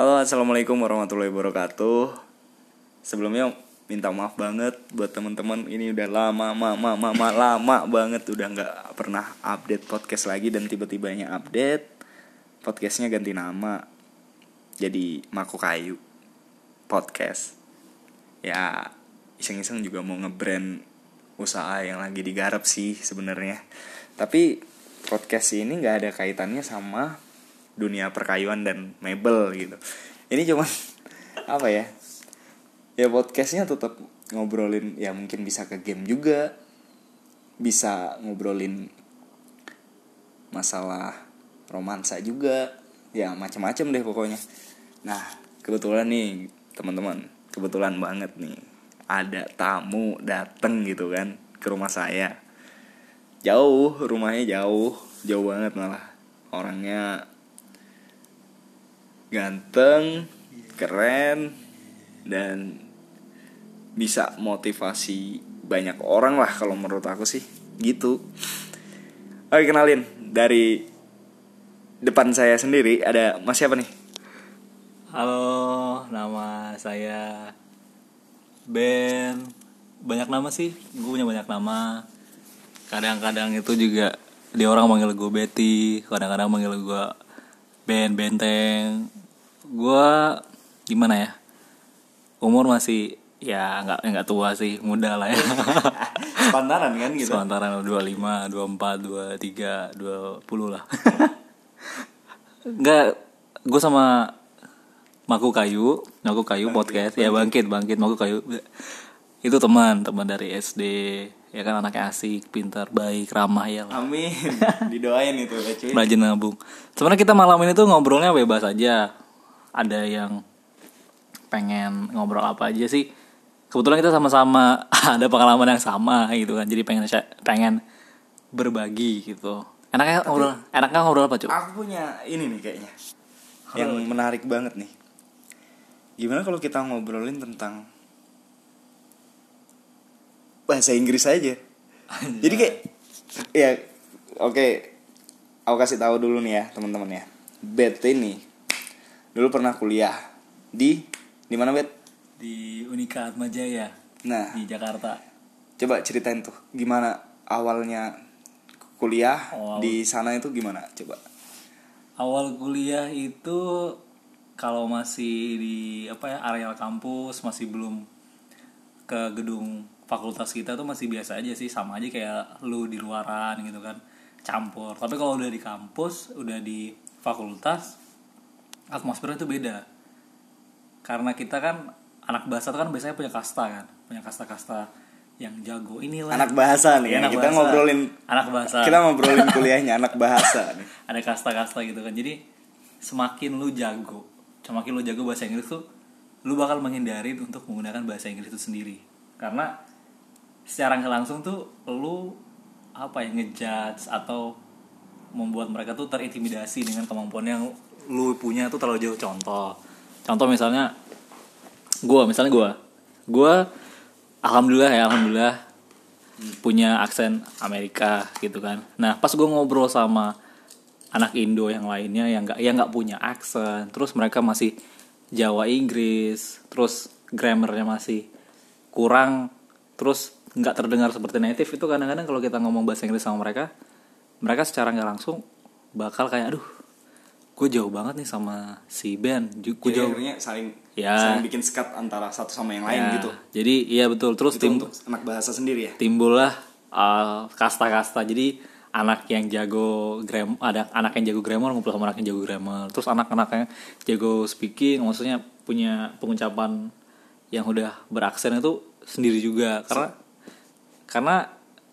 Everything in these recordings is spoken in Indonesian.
Halo, assalamualaikum warahmatullahi wabarakatuh. Sebelumnya minta maaf banget buat teman-teman ini udah lama, lama, lama, lama banget udah nggak pernah update podcast lagi dan tiba-tibanya update podcastnya ganti nama jadi Mako Kayu podcast. Ya iseng-iseng juga mau ngebrand usaha yang lagi digarap sih sebenarnya. Tapi podcast ini nggak ada kaitannya sama dunia perkayuan dan mebel gitu. Ini cuman apa ya ya podcastnya tetap ngobrolin ya mungkin bisa ke game juga bisa ngobrolin masalah romansa juga ya macam-macam deh pokoknya. Nah kebetulan nih teman-teman kebetulan banget nih ada tamu dateng gitu kan ke rumah saya. Jauh rumahnya jauh jauh banget malah. Orangnya ganteng, keren, dan bisa motivasi banyak orang lah kalau menurut aku sih gitu. Oke kenalin dari depan saya sendiri ada Mas siapa nih? Halo, nama saya Ben. Banyak nama sih, gue punya banyak nama. Kadang-kadang itu juga dia orang manggil gue Betty, kadang-kadang manggil gue Ben Benteng, gue gimana ya? Umur masih ya nggak nggak tua sih muda lah ya. Sepantaran kan gitu. Sepantaran dua lima dua empat dua tiga dua puluh lah. Nggak gue sama Maku Kayu Maku Kayu podcast. Ya bangkit. bangkit Maku Kayu. Itu teman teman dari SD ya kan anaknya asik pintar baik ramah ya lah. Amin. Didoain itu ya cuy. Rajin nabung. Sebenarnya kita malam ini tuh ngobrolnya bebas aja ada yang pengen ngobrol apa aja sih? Kebetulan kita sama-sama ada pengalaman yang sama gitu kan. Jadi pengen pengen berbagi gitu. Enaknya ngobrol enaknya ngobrol apa cuy aku punya ini nih kayaknya yang menarik banget nih. Gimana kalau kita ngobrolin tentang bahasa Inggris aja? Jadi kayak ya oke aku kasih tahu dulu nih ya teman-teman ya. Bet ini dulu pernah kuliah. Di di mana Bet? Di Unika Atmajaya. Nah. Di Jakarta. Coba ceritain tuh gimana awalnya kuliah? Awal. di sana itu gimana? Coba. Awal kuliah itu kalau masih di apa ya areal kampus masih belum ke gedung fakultas kita tuh masih biasa aja sih. Sama aja kayak lu di luaran gitu kan campur. Tapi kalau udah di kampus udah di fakultas atmosfernya itu beda. Karena kita kan anak bahasa tuh kan biasanya punya kasta kan. Punya kasta-kasta yang jago inilah. Anak bahasa nih Iya, anak kita bahasa. ngobrolin anak bahasa. Kita ngobrolin kuliahnya anak bahasa nih. Ada kasta-kasta gitu kan. Jadi semakin lu jago semakin lu jago bahasa Inggris tuh lu bakal menghindari untuk menggunakan bahasa Inggris itu sendiri. Karena secara langsung tuh lu apa ya ngejudge atau membuat mereka tuh terintimidasi dengan kemampuan yang lu punya tuh terlalu jauh contoh. Contoh misalnya gue misalnya gue gue alhamdulillah ya alhamdulillah punya aksen Amerika gitu kan. Nah pas gue ngobrol sama anak Indo yang lainnya yang nggak yang nggak punya aksen terus mereka masih Jawa Inggris terus grammarnya masih kurang terus nggak terdengar seperti native itu kadang-kadang kalau kita ngomong bahasa Inggris sama mereka mereka secara nggak langsung bakal kayak aduh gue jauh banget nih sama si Ben. Gue jauh akhirnya saling Ya. saling bikin sekat antara satu sama yang lain Ya, gitu. Jadi iya betul. Terus itu tim untuk anak bahasa sendiri ya? timbullah uh, kasta-kasta. Jadi anak yang jago gram ada anak yang jago grammar ngumpul sama anak yang jago grammar. Terus anak-anak yang jago speaking maksudnya punya pengucapan yang udah beraksen itu sendiri juga. Karena karena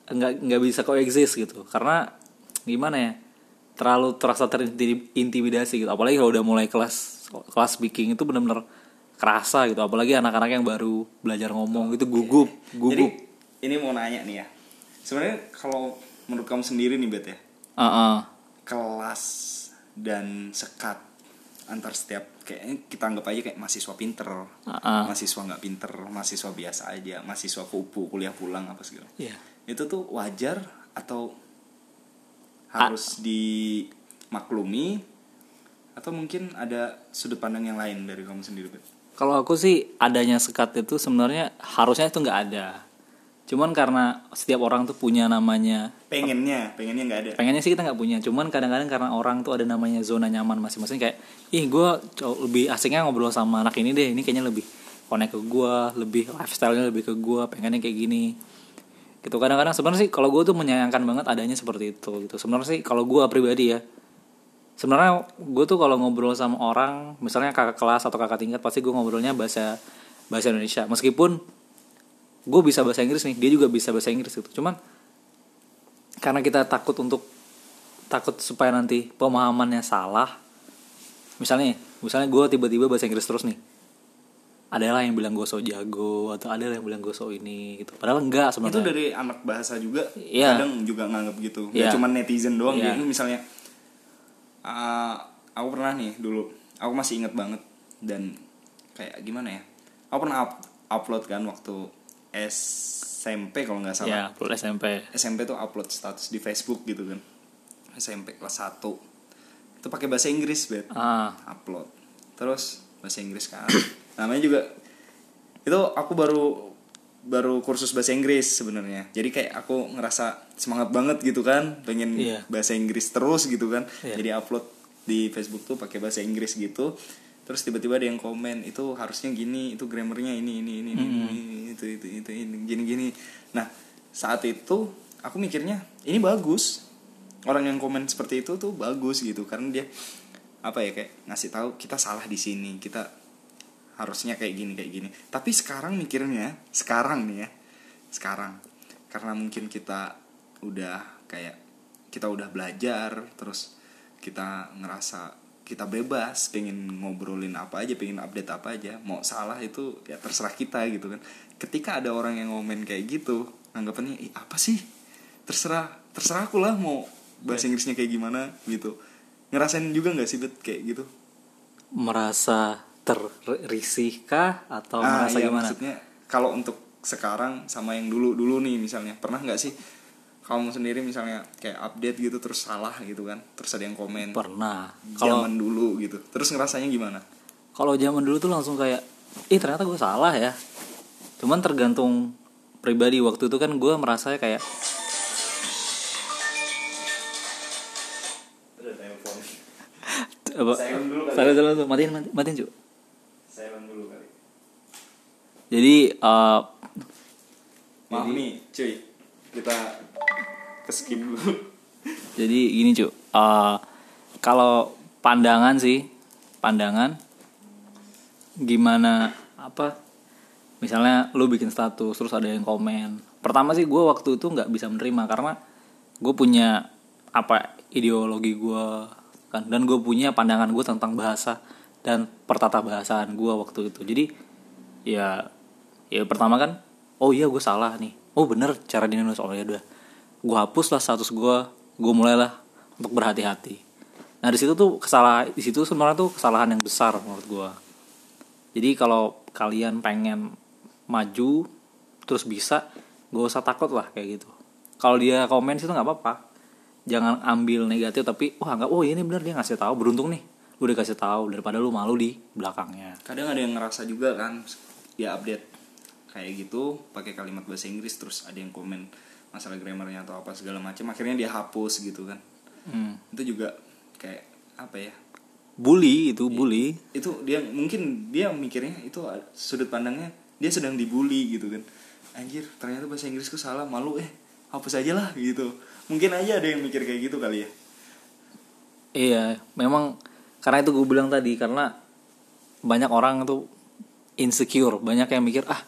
nggak nggak bisa coexist gitu. Karena gimana ya terlalu terasa terintimidasi gitu. Apalagi kalau udah mulai kelas kelas speaking itu benar-benar kerasa gitu. Apalagi anak-anak yang baru belajar ngomong itu gugup jadi gugup. ini mau nanya nih ya. Sebenarnya kalau menurut kamu sendiri nih Bet ya? Heeh. kelas dan sekat antar setiap kayaknya kita anggap aja kayak mahasiswa pinter. Heeh. mahasiswa nggak pinter mahasiswa biasa aja mahasiswa kupu kuliah pulang apa segala. Iya. itu tuh wajar atau harus dimaklumi atau mungkin ada sudut pandang yang lain dari kamu sendiri Bet? Kalau aku sih adanya sekat itu sebenarnya harusnya itu nggak ada. Cuman karena setiap orang tuh punya namanya pengennya pengennya nggak ada pengennya sih kita nggak punya cuman kadang-kadang karena orang tuh ada namanya zona nyaman masing-masing kayak ih gue lebih asiknya ngobrol sama anak ini deh ini kayaknya lebih connect ke gue lebih lifestyle-nya lebih ke gue pengennya kayak gini gitu kadang-kadang sebenarnya sih kalau gue tuh menyayangkan banget adanya seperti itu gitu. Sebenarnya sih kalau gue pribadi ya sebenarnya gue tuh kalau ngobrol sama orang misalnya kakak kelas atau kakak tingkat pasti gue ngobrolnya bahasa bahasa Indonesia. Meskipun gue bisa bahasa Inggris nih dia juga bisa bahasa Inggris gitu. Cuman karena kita takut untuk takut supaya nanti pemahamannya salah misalnya misalnya gue tiba-tiba bahasa Inggris terus nih adalah yang bilang gue so jago atau ada yang bilang gue so ini gitu. Padahal enggak itu sebenarnya dari anak bahasa juga Iya. kadang juga nganggap gitu. Gak cuma netizen doang Iya. Jadi misalnya uh, aku pernah nih dulu aku masih inget banget dan kayak gimana ya aku pernah up- upload kan waktu SMP kalau nggak salah. Ya perlu SMP SMP tuh upload status di Facebook gitu kan. SMP kelas 1 itu pakai bahasa Inggris bet. Ah. Upload. Terus bahasa Inggris kan namanya juga itu aku baru baru kursus bahasa Inggris sebenarnya. Jadi kayak aku ngerasa semangat banget gitu kan pengen Iya. bahasa Inggris terus gitu kan. Iya. jadi upload di Facebook tuh pakai bahasa Inggris gitu. Terus tiba-tiba ada yang komen itu harusnya gini itu grammarnya ini ini ini, ini, ini itu itu itu ini gini gini. Nah saat itu aku mikirnya ini bagus. Orang yang komen seperti itu tuh bagus gitu karena dia apa ya kayak ngasih tahu kita salah di sini kita harusnya kayak gini kayak gini. Tapi sekarang mikirnya sekarang nih ya sekarang. Karena mungkin kita udah kayak kita udah belajar terus kita ngerasa kita bebas pengen ngobrolin apa aja pengen update apa aja mau salah itu ya terserah kita gitu kan. Ketika ada orang yang ngomen kayak gitu anggapannya ih apa sih? Terserah terserah aku lah mau bahasa Inggrisnya kayak gimana gitu. Ngerasain juga nggak sih bet kayak gitu? Merasa terrisih kah atau Ah, merasa iya, gimana? maksudnya kalau untuk sekarang sama yang dulu dulu nih misalnya. Pernah nggak sih kamu sendiri misalnya kayak update gitu terus salah gitu kan? Terus ada yang komen pernah. Kalau zaman dulu gitu. Terus ngerasanya gimana? kalau zaman dulu tuh langsung kayak ih ternyata gue salah ya. Cuman tergantung pribadi. Waktu itu kan gue merasa kayak apa? Silent dulu kali. Silent dulu tuh matiin matiin, matiin cu silent dulu kali. Jadi eh, maaf nih cuy. Kita ke skip dulu. Jadi gini cu Eh, kalau pandangan sih pandangan gimana apa misalnya lu bikin status terus ada yang komen. Pertama sih gue waktu itu nggak bisa menerima karena gue punya apa ideologi gue kan. Dan gue punya pandangan gue tentang bahasa dan pertata bahasaan gue waktu itu. Jadi ya ya pertama kan oh iya gue salah nih. Oh bener cara dinulis oh ya udah. Gue hapus lah status gue gue mulailah untuk berhati-hati. Nah di situ tuh kesalahan di situ sebenarnya tuh kesalahan yang besar menurut gue jadi kalau kalian pengen maju terus bisa gak usah takut lah kayak gitu. Kalau dia komen situ nggak apa-apa. Jangan ambil negatif tapi wah nggak oh ini bener dia ngasih tahu beruntung nih udah kasih tahu daripada lu malu di belakangnya. Kadang ada yang ngerasa juga kan dia update kayak gitu pakai kalimat bahasa Inggris terus ada yang komen masalah grammarnya atau apa segala macam akhirnya dia hapus gitu kan. Hmm. itu juga kayak apa ya? Bully itu bully. itu dia mungkin dia mikirnya itu sudut pandangnya dia sedang dibully gitu kan. Anjir ternyata bahasa Inggrisku salah malu eh hapus aja lah gitu. Mungkin aja ada yang mikir kayak gitu kali ya. Iya, memang karena itu gue bilang tadi karena banyak orang tuh insecure, banyak yang mikir ah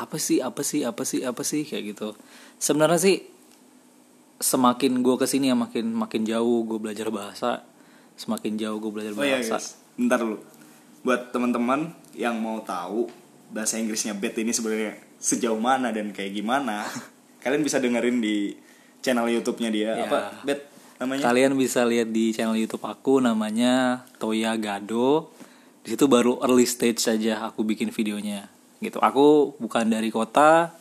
apa sih apa sih apa sih apa sih? Kayak gitu. Sebenarnya sih semakin gue ke sini ya makin makin jauh gue belajar bahasa, semakin jauh gue belajar oh iya bahasa. guys. Bentar dulu buat teman-teman yang mau tahu bahasa Inggrisnya Bet ini sebenarnya sejauh mana dan kayak gimana kalian bisa dengerin di channel YouTube-nya dia. Ya. apa Bet namanya Kalian bisa lihat di channel YouTube aku namanya Toya Gado. Di situ baru early stage saja aku bikin videonya. Gitu. Aku bukan dari kota,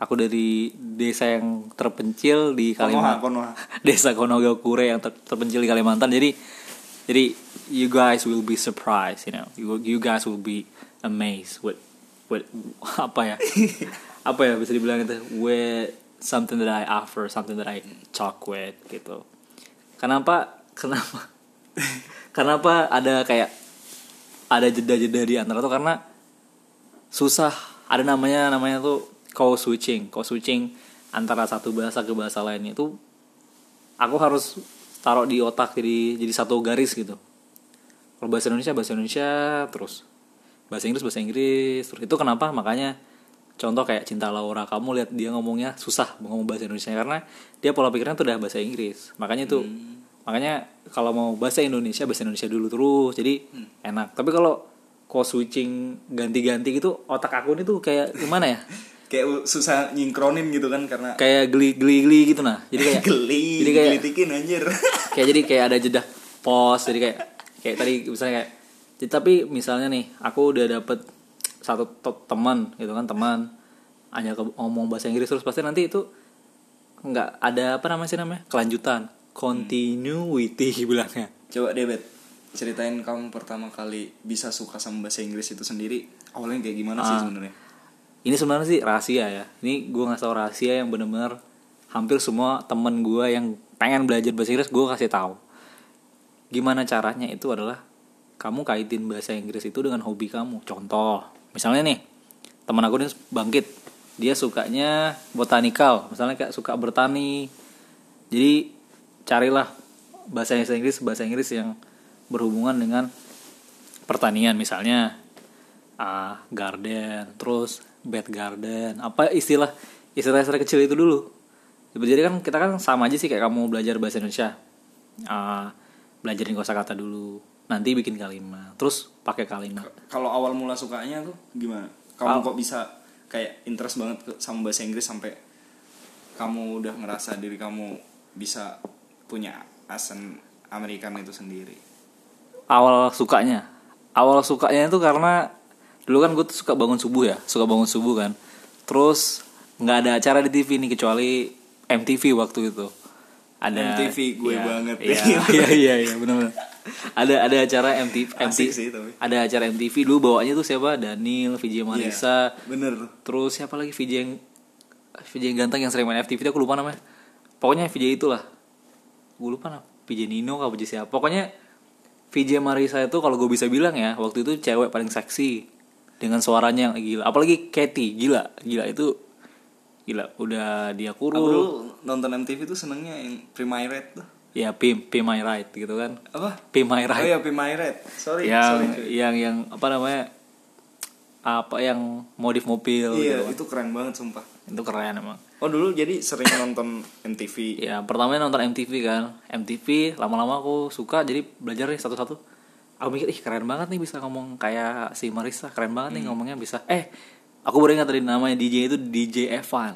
aku dari desa yang terpencil di Konoha Kalimantan. Konoha Desa Konogakure yang ter- terpencil di Kalimantan. Jadi jadi you guys will be surprised you know you you guys will be amazed with with apa ya apa ya bisa dibilang itu with something that I offer something that I talk with gitu kenapa kenapa kenapa ada kayak ada jeda-jeda di antara tuh? Karena susah. Ada namanya namanya tuh code switching. Code switching antara satu bahasa ke bahasa lain itu aku harus taruh di otak jadi jadi satu garis gitu. Kalau bahasa Indonesia bahasa Indonesia terus. Bahasa Inggris bahasa Inggris terus. Itu kenapa? Makanya contoh kayak cinta Laura kamu lihat dia ngomongnya susah ngomong bahasa Indonesia karena dia pola pikirnya tuh udah bahasa Inggris. Makanya itu makanya kalau mau bahasa Indonesia bahasa Indonesia dulu terus jadi enak. Tapi kalau kok switching ganti-ganti gitu otak aku ini tuh kayak gimana ya? Kayak susah nyingkronin gitu kan karena kayak geli geli geli gitu nah. Jadi kayak geli jadi kayak gelitikin anjir. Kayak jadi kayak ada jeda pause jadi kayak kayak tadi misalnya kayak jadi, tapi misalnya nih aku udah dapet satu teman gitu kan teman. Hanya ke- ngomong bahasa Inggris terus pasti nanti itu nggak ada apa namanya sih namanya? Kelanjutan. Continuity bilangnya. Coba deh Bet. Ceritain kamu pertama kali bisa suka sama bahasa Inggris itu sendiri awalnya kayak gimana sih Ah. sebenarnya? Ini sebenarnya sih rahasia ya. Ini gue nggak tahu rahasia yang bener-bener hampir semua temen gue yang pengen belajar bahasa Inggris gue kasih tahu gimana caranya itu adalah kamu kaitin bahasa Inggris itu dengan hobi kamu. Contoh misalnya nih teman aku nih bangkit dia sukanya botanikal misalnya kayak suka bertani. Jadi carilah bahasa Inggris bahasa Inggris yang berhubungan dengan pertanian misalnya ah garden terus bed garden apa istilah istilah istilah kecil itu dulu. Jadi kan kita kan sama aja sih kayak kamu belajar bahasa Indonesia. Ah, belajarin kosakata dulu nanti bikin kalimat terus pakai kalimat. Kalau awal mula sukanya tuh gimana? Kamu kok bisa kayak interest banget sama bahasa Inggris sampai kamu udah ngerasa diri kamu bisa punya asen American itu sendiri? Awal sukanya. Awal sukanya itu karena dulu kan gue tuh suka bangun subuh ya suka bangun subuh kan. Terus nggak ada acara di TV nih kecuali MTV waktu itu ada MTV gue iya, banget. iya. Iya iya iya benar ada ada acara MTV MTV sih tapi. ada acara MTV dulu bawanya tuh siapa? Daniel VJ Marisa Iya, bener. Terus siapa lagi? VJ yang VJ yang ganteng yang sering main FTV itu aku lupa namanya. Pokoknya VJ itulah. Gue lupa nama. VJ Nino apa VJ siapa. Pokoknya VJ Marisa itu kalau gue bisa bilang ya waktu itu cewek paling seksi. Dengan suaranya yang gila. Apalagi Katy gila. Gila itu gila udah dia aku kurus. dulu nonton MTV tuh senengnya yang Primyrate tuh. Ya Pim Pim My Right gitu kan. Apa? Pim My oh Right iya Primyrate sorry yang sorry cuy. yang yang apa namanya apa yang modif mobil iya gitu. itu keren banget sumpah. Itu keren emang. Oh dulu jadi sering nonton MTV Ya pertamanya nonton MTV kan. MTV lama-lama aku suka jadi belajar nih satu-satu. Aku mikir ih keren banget nih bisa ngomong kayak si Marisa Keren banget nih ngomongnya bisa. Eh aku baru ingat tadi namanya DJ itu DJ Evan.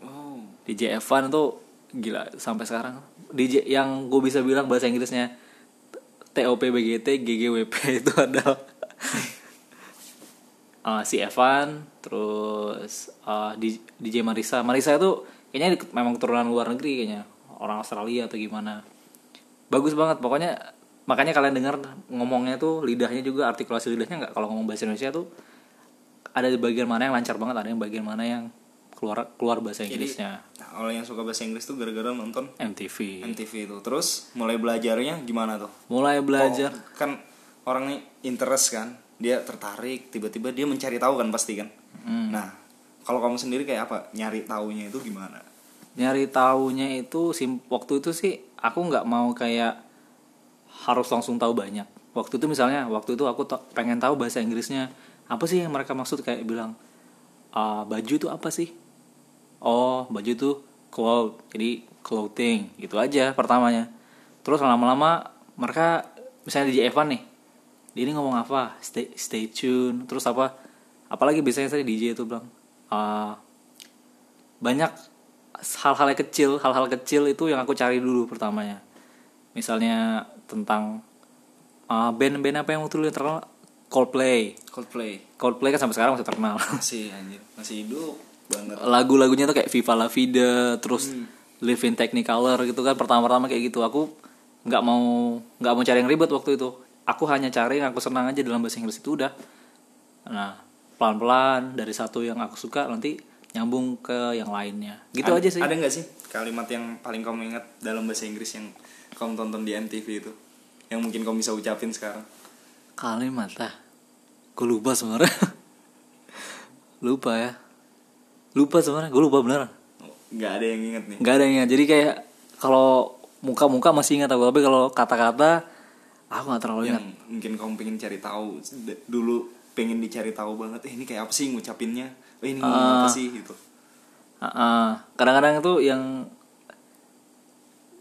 Oh. DJ Evan tuh gila sampai sekarang. DJ yang gue bisa bilang bahasa Inggrisnya TOP BGT GGWP itu adalah uh, si Evan terus uh, di- DJ Marisa Marisa itu kayaknya memang keturunan luar negeri kayaknya. Orang Australia atau gimana. Bagus banget. Pokoknya makanya kalian dengar ngomongnya tuh lidahnya juga artikulasi lidahnya nggak kalau ngomong bahasa Indonesia tuh ada di bagian mana yang lancar banget ada yang bagian mana yang keluar keluar bahasa Inggrisnya. nah, kalau yang suka bahasa Inggris tuh gara-gara nonton MTV MTV itu terus mulai belajarnya gimana tuh? Mulai belajar. Oh, kan orangnya interest kan dia tertarik tiba-tiba dia mencari tahu kan pasti kan? Hmm. nah kalau kamu sendiri kayak apa? Nyari taunya itu gimana? Nyari taunya itu sim waktu itu sih aku nggak mau kayak harus langsung tahu banyak. Waktu itu misalnya waktu itu aku pengen tahu bahasa Inggrisnya apa sih yang mereka maksud? Kayak bilang "Ah, baju itu apa sih? Oh baju itu cloth jadi clothing gitu aja pertamanya. Terus lama-lama mereka misalnya DJ Evan nih dia ini ngomong apa? Stay stay tune. Terus apa? Apalagi biasanya saya DJ itu bilang "Ah, banyak hal-hal kecil hal-hal kecil itu yang aku cari dulu pertamanya. Misalnya tentang uh, band-band apa yang waktu dulu terkenal Coldplay. Coldplay. Coldplay kan sampai sekarang masih terkenal. Masih anjir. Masih hidup banget. Lagu-lagunya tuh kayak Viva La Vida terus Live in Technicolor gitu kan pertama-tama kayak gitu. Aku nggak mau nggak mau cari yang ribet waktu itu. Aku hanya cari yang aku senang aja dalam bahasa Inggris itu udah. Nah pelan pelan dari satu yang aku suka nanti nyambung ke yang lainnya. Gitu Ada- aja sih. Ada nggak sih kalimat yang paling kamu ingat dalam bahasa Inggris yang kamu tonton di MTV itu? Yang mungkin kamu bisa ucapin sekarang? Kalimat lah gue lupa sebenarnya lupa ya lupa sebenarnya gue lupa beneran Nggak ada yang inget nih. nggak ada yang ingat jadi kayak kalau muka-muka masih ingat aku tapi kalau kata-kata aku nggak terlalu ingat Yang mungkin kamu pengen cari tahu dulu pengen dicari tahu banget. Eh ini kayak apa sih ngucapinnya? Oh ini ngomong apa Ah. sih gitu. Ah, ah. kadang-kadang itu yang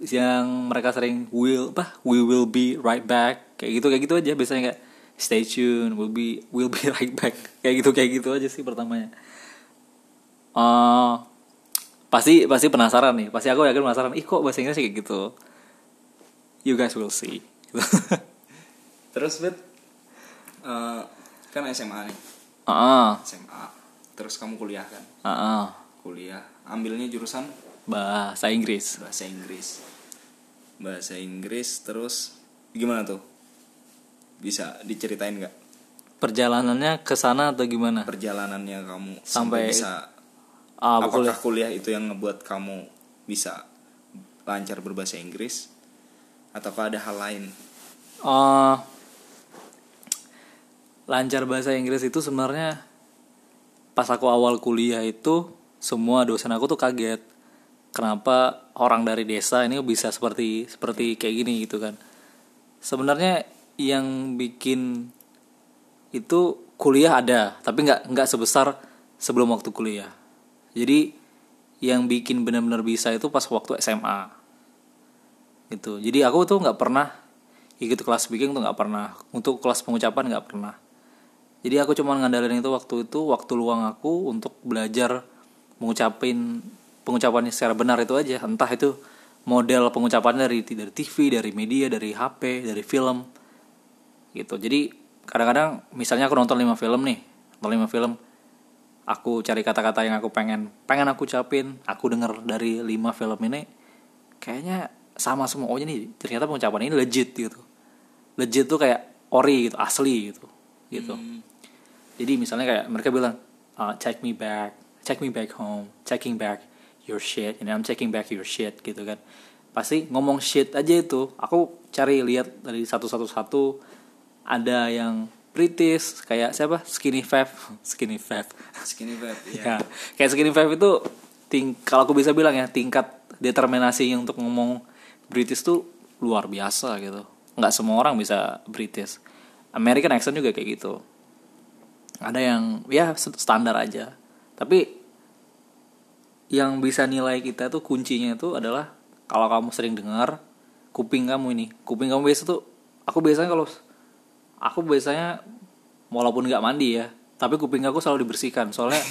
yang mereka sering will apa we will be right back kayak gitu kayak gitu aja biasanya kayak stay tune we'll be we'll be right back. Kayak gitu kayak gitu aja sih pertamanya. Oh pasti pasti penasaran nih. Pasti aku yakin penasaran ih kok bahasa Inggris kayak gitu? You guys will see. Terus bet eh, kan SMA nih, ah SMA. Terus kamu kuliah kan? ah ah. Kuliah, ambilnya jurusan? Bahasa Inggris. Bahasa Inggris. Bahasa Inggris terus gimana tuh? Bisa diceritain nggak? Perjalanannya ke sana atau gimana? Perjalanannya kamu Sampai- bisa ah apakah kuliah kuliah itu yang ngebuat kamu bisa lancar berbahasa Inggris? Ataukah ada hal lain? Eh, lancar bahasa Inggris itu sebenarnya pas aku awal kuliah itu semua dosen aku tuh kaget. Kenapa orang dari desa ini bisa seperti seperti kayak gini gitu kan? Sebenarnya yang bikin itu kuliah ada tapi nggak nggak sebesar sebelum waktu kuliah. Jadi yang bikin benar-benar bisa itu pas waktu SMA gitu. Jadi aku tuh nggak pernah ikut kelas speaking tuh nggak pernah. Untuk kelas pengucapan nggak pernah. Jadi aku cuma ngandalin itu waktu itu waktu luang aku untuk belajar mengucapin pengucapannya secara benar itu aja. Entah itu model pengucapan dari dari TV dari media dari HP dari film gitu. Jadi kadang-kadang misalnya aku nonton lima film nih nonton lima film aku cari kata-kata yang aku pengen pengen aku ucapin aku denger dari lima film ini kayaknya sama semua oh ini ternyata pengucapan ini legit gitu. Legit tuh kayak ori gitu asli gitu gitu. Jadi misalnya kayak mereka bilang uh, take me back take me back home taking back your shit. And I'm taking back your shit gitu kan. Pasti ngomong shit aja itu aku cari lihat dari satu satu satu ada yang British kayak siapa? Skinny fab. Skinny fab. Skinny fat, ya kayak skinny five itu ting kalau aku bisa bilang ya tingkat determinasi untuk ngomong British tuh luar biasa gitu. Nggak semua orang bisa British. American accent juga kayak gitu. Ada yang ya standar aja. Tapi yang bisa nilai kita tuh kuncinya itu adalah kalau kamu sering dengar kuping kamu ini. Kuping kamu biasa tuh aku biasanya kalau aku biasanya walaupun nggak mandi ya tapi kuping aku selalu dibersihkan soalnya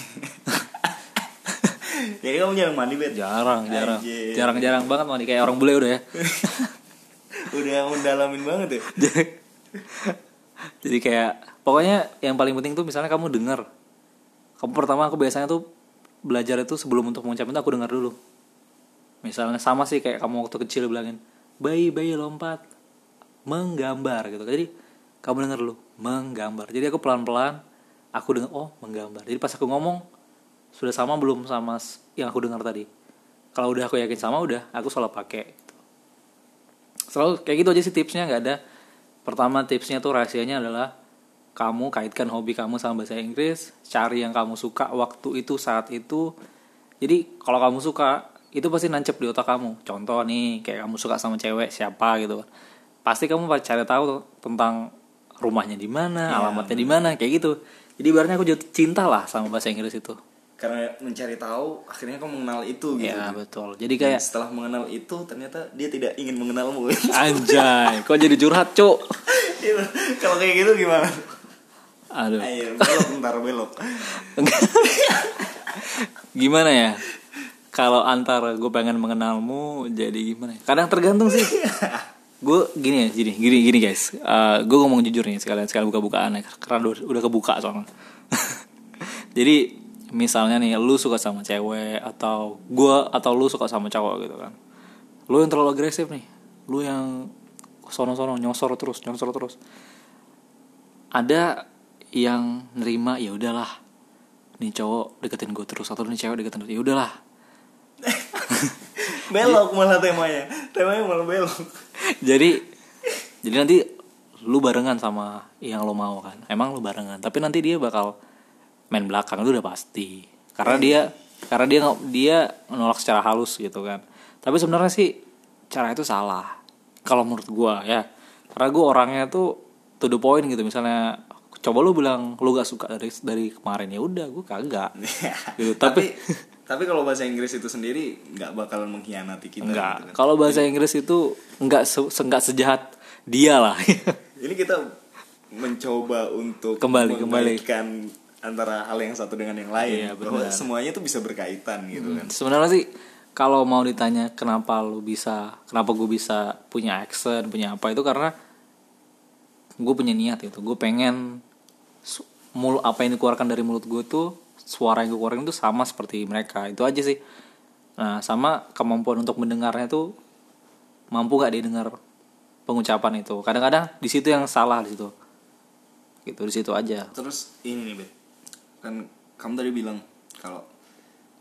Jadi kamu jarang mandi bet? jarang jarang Anjir. jarang jarang banget mandi kayak orang bule udah ya Udah mendalamin banget ya. jadi kayak pokoknya yang paling penting tuh misalnya kamu dengar kamu pertama aku biasanya tuh belajar itu sebelum untuk mengucapin itu aku dengar dulu misalnya sama sih kayak kamu waktu kecil bilangin bayi bayi lompat menggambar gitu jadi kamu dengar dulu menggambar. Jadi aku pelan pelan aku dengar oh menggambar. Jadi pas aku ngomong sudah sama belum sama yang aku dengar tadi? Kalau udah aku yakin sama udah aku selalu pakai gitu. selalu kayak gitu aja sih tipsnya nggak ada. Pertama tipsnya tuh rahasianya adalah kamu kaitkan hobi kamu sama bahasa Inggris cari yang kamu suka waktu itu saat itu. Jadi kalau kamu suka itu pasti nancep di otak kamu. Contoh nih kayak kamu suka sama cewek siapa gitu kan. Pasti kamu cari tahu tentang rumahnya di mana Iya, alamatnya di mana kayak gitu jadi ibaratnya aku jatuh cinta lah sama bahasa Inggris itu Karena mencari tahu, akhirnya kamu mengenal itu gitu. ya betul jadi Dan kayak setelah mengenal itu, ternyata dia tidak ingin mengenalmu. anjay kok jadi curhat cuk Gitu. Kalau kayak gitu gimana? aduh Ayo, belok ntar belok. gimana ya kalau antara gue pengen mengenalmu jadi gimana ya? kadang tergantung sih gue gini ya gini gini gini guys. Gue ngomong jujur nih sekalian sekalian buka bukaan ya karena udah, udah kebuka soalnya. Jadi misalnya nih lu suka sama cewek atau gue atau lu suka sama cowok gitu kan. Lu yang terlalu agresif nih. Lu yang sono-sono nyosor terus nyosor terus. Ada yang nerima ya udahlah nih cowok deketin gue terus atau nih cewek deketin terus ya udahlah belok malah temanya. Temanya malah belok. Jadi jadi nanti lu barengan sama yang lo mau kan? Emang lu barengan. Tapi nanti dia bakal main belakang itu udah pasti. Karena dia karena dia dia nolak secara halus gitu kan. Tapi sebenarnya sih cara itu salah. Kalau menurut gua ya. Karena gua orangnya tuh to the point gitu. Misalnya coba lu bilang lu gak suka dari dari kemarin ya udah gua kagak. Gitu. Tapi tapi tapi kalau bahasa Inggris itu sendiri nggak bakalan mengkhianati kita enggak gitu kan. kalau bahasa Inggris itu enggak se, enggak sejahat dia lah. Ini kita mencoba untuk Kembali, kembali. antara hal yang satu dengan yang lain Iya, bahwa semuanya tuh bisa berkaitan gitu kan. sebenarnya sih kalau mau ditanya kenapa lu bisa kenapa gue bisa punya accent punya apa itu karena gue punya niat itu. Gue pengen mul apa yang dikeluarkan dari mulut gue tuh suara yang gue keluarin tuh sama seperti mereka. Itu aja sih. Nah sama kemampuan untuk mendengarnya tuh mampu gak didengar pengucapan itu. Kadang-kadang di situ yang salah di situ. Gitu di situ aja. Terus ini nih Bet kan kamu tadi bilang kalau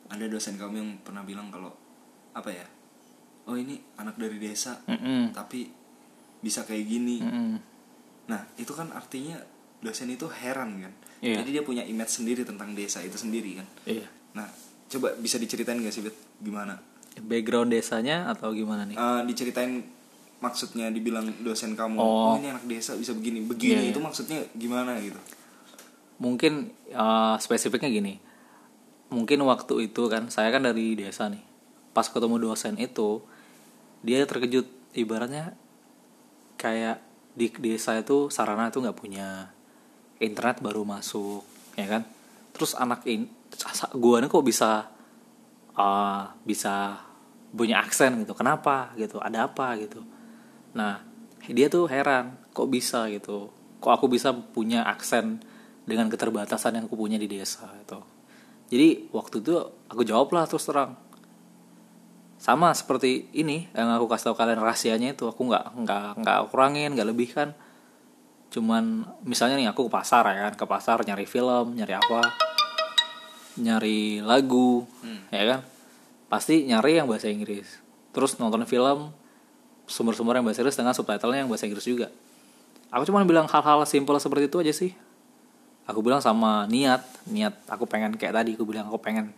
ada dosen kamu yang pernah bilang kalau apa ya oh ini anak dari desa Mm-mm. tapi bisa kayak gini. Mm-mm. nah itu kan artinya dosen itu heran kan Iya. jadi dia punya image sendiri tentang desa itu sendiri kan? Iya. Nah coba bisa diceritain gak sih Bet? Gimana? Background desanya atau gimana nih? Eh, diceritain maksudnya dibilang dosen kamu Oh. oh, ini anak desa bisa begini begini. Iya, itu maksudnya gimana gitu? Mungkin uh, spesifiknya gini. Mungkin waktu itu kan saya kan dari desa nih. Pas ketemu dosen itu dia terkejut. Ibaratnya kayak di desa itu sarana itu nggak punya internet baru masuk ya kan? Terus anak ini gua nih kok bisa uh, bisa punya aksen gitu. Kenapa gitu? Ada apa gitu? Nah dia tuh heran kok bisa gitu? Kok aku bisa punya aksen dengan keterbatasan yang aku punya di desa itu jadi waktu itu aku jawab lah terus terang. Sama seperti ini yang aku kasih tahu kalian rahasianya itu aku nggak nggak nggak kurangin nggak lebihkan cuman misalnya nih aku ke pasar ya kan. Ke pasar nyari film nyari apa. Nyari lagu ya kan. Pasti nyari yang bahasa Inggris. Terus nonton film sumber-sumber yang bahasa Inggris dengan subtitlenya yang bahasa Inggris juga. Aku cuma bilang hal-hal simpel seperti itu aja sih. Aku bilang sama niat niat aku pengen kayak tadi aku bilang aku pengen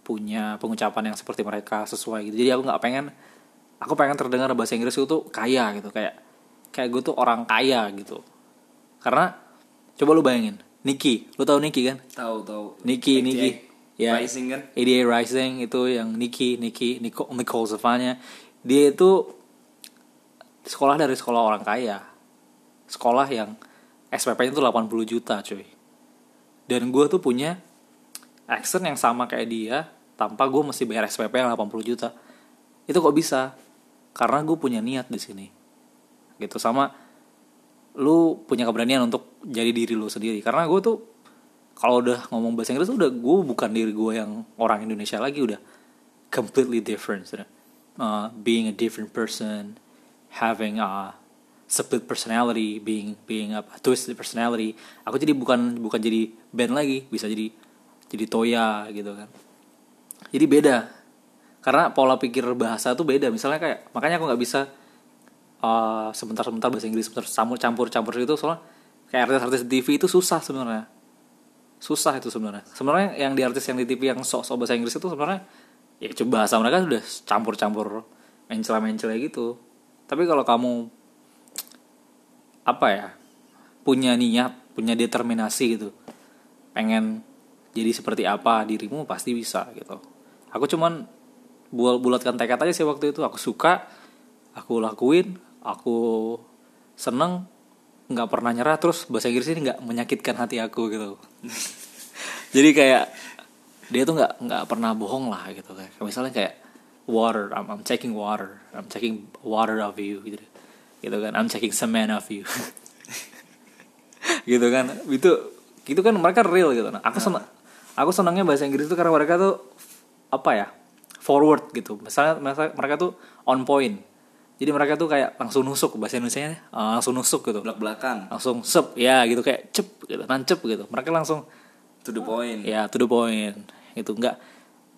punya pengucapan yang seperti mereka sesuai gitu. Jadi aku nggak pengen aku pengen terdengar bahasa Inggris itu tuh kaya gitu. Kayak kayak gue tuh orang kaya gitu karena coba lu bayangin Nicky lu tahu Nicky kan? Tahu tahu. ATA Nicky. Ya. Rising kan? ADA Rising itu yang Nicky Nicky Nicole Nicole Savanya. Dia itu sekolah dari sekolah orang kaya. Sekolah yang SPP-nya tuh 80 juta cuy. Dan gue tuh punya accent yang sama kayak dia tanpa gue mesti bayar SPP yang 80 juta. Itu kok bisa? Karena gue punya niat di sini. Gitu. Sama lu punya keberanian untuk jadi diri lu sendiri. Karena gue tuh kalau udah ngomong bahasa Inggris udah gue bukan diri gue yang orang Indonesia lagi udah completely different. Uh, being a different person having a split personality being being a twisted personality. Aku jadi bukan bukan jadi band lagi bisa jadi jadi toya gitu kan. Jadi beda. Karena pola pikir bahasa tuh beda. Misalnya kayak makanya aku nggak bisa uh, sebentar-sebentar bahasa Inggris sebentar campur campur itu soalnya kayak artis-artis TV itu susah sebenarnya. Susah itu sebenarnya. Sebenarnya yang di artis yang di TV yang sok-sok bahasa Inggris itu sebenarnya ya coba bahasa mereka udah campur-campur mencela-mencela gitu. Tapi kalau kamu apa ya punya niat punya determinasi gitu pengen jadi seperti apa dirimu pasti bisa gitu. Aku cuman buat bulatkan tekad aja sih waktu itu. Aku suka aku lakuin aku seneng nggak pernah nyerah terus bahasa Inggris ini nggak menyakitkan hati aku gitu. Jadi kayak dia tuh nggak nggak pernah bohong lah gitu. Kayak misalnya kayak water I'm, I'm taking water I'm taking water of you gitu. Gitu kan I'm taking cement of you. Gitu kan itu gitu kan mereka real gitu. Nah aku senang aku senangnya bahasa Inggris itu karena mereka tuh apa ya forward gitu. Misalnya mereka tuh on point jadi mereka tuh kayak langsung nusuk bahasa Indonesia nya langsung nusuk gitu. Belak belakan langsung sep ya gitu kayak cep gitu nancep gitu. Mereka langsung to the point. Ya to the point itu nggak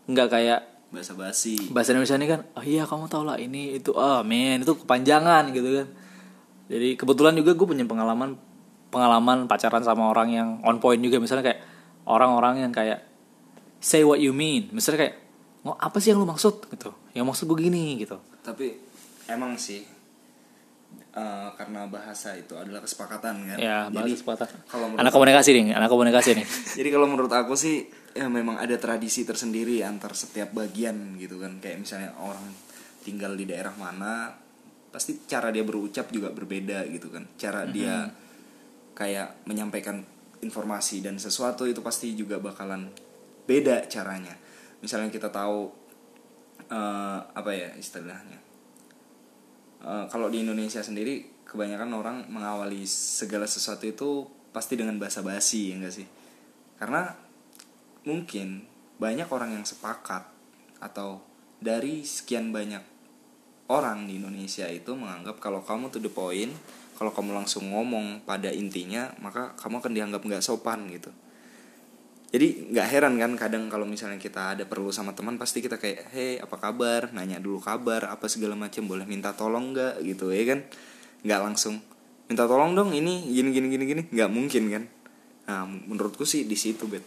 nggak kayak basa basi bahasa Indonesia ini kan oh iya kamu tau lah ini itu ah men itu kepanjangan gitu kan. Jadi kebetulan juga gue punya pengalaman pengalaman pacaran sama orang yang on point juga. Misalnya kayak orang-orang yang kayak say what you mean. Misalnya kayak oh, apa sih yang lu maksud? Gitu. Yang maksud gue gini gitu. Tapi emang sih. Eh, karena bahasa itu adalah kesepakatan kan? Ya bahasa jadi sepatah kalau anak komunikasi nih anak komunikasi nih. Jadi kalau menurut aku sih ya memang ada tradisi tersendiri antar setiap bagian gitu kan. Kayak misalnya orang tinggal di daerah mana pasti cara dia berucap juga berbeda gitu kan. Cara dia kayak menyampaikan informasi dan sesuatu itu pasti juga bakalan beda caranya. Misalnya kita tahu eh, apa ya istilahnya Eh, kalau di Indonesia sendiri kebanyakan orang mengawali segala sesuatu itu pasti dengan bahasa basi ya enggak sih? Karena mungkin banyak orang yang sepakat atau dari sekian banyak orang di Indonesia itu menganggap kalau kamu to the point kalau kamu langsung ngomong pada intinya maka kamu akan dianggap nggak sopan gitu jadi nggak heran kan kadang kalau misalnya kita ada perlu sama teman pasti kita kayak hey apa kabar? Nanya dulu kabar apa segala macam boleh minta tolong nggak? Gitu ya kan? Nggak langsung minta tolong dong ini gini gini gini gini. Nggak mungkin kan? Nah menurutku sih di situ bet.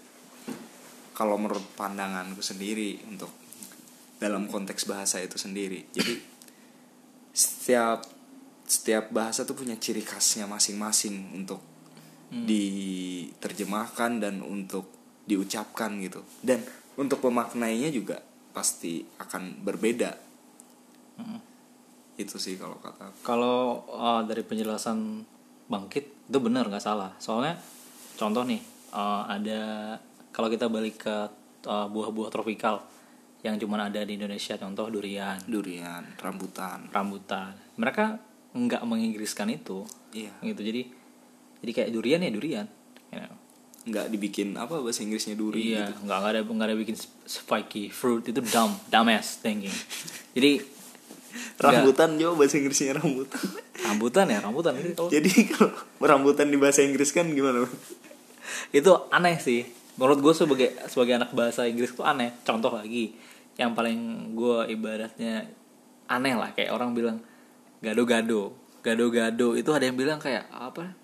Kalau menurut pandanganku sendiri untuk dalam konteks bahasa itu sendiri. Jadi setiap setiap bahasa tuh punya ciri khasnya masing-masing untuk diterjemahkan dan untuk diucapkan gitu. Dan untuk memaknainya juga pasti akan berbeda. Itu sih kalau kata kalau uh, dari penjelasan bangkit itu benar nggak salah. Soalnya contoh nih uh, ada kalau kita balik ke uh, buah-buah tropikal yang cuma ada di Indonesia contoh durian. Durian rambutan. Rambutan. Mereka nggak menginggriskan itu. Iya. Gitu jadi jadi kayak durian ya durian you know. Nggak dibikin apa bahasa Inggrisnya duri iya gitu. nggak ada nggak ada bikin spiky fruit itu dumb dumbass thinking. Jadi rambutan juga bahasa Inggrisnya rambutan. Rambutan ya rambutan kalau jadi kalau rambutan di bahasa Inggris kan gimana itu aneh sih. Menurut gue sebagai sebagai anak bahasa Inggris itu aneh. Contoh lagi yang paling gue ibaratnya aneh lah. Kayak orang bilang gado-gado gado-gado. Itu ada yang bilang kayak apa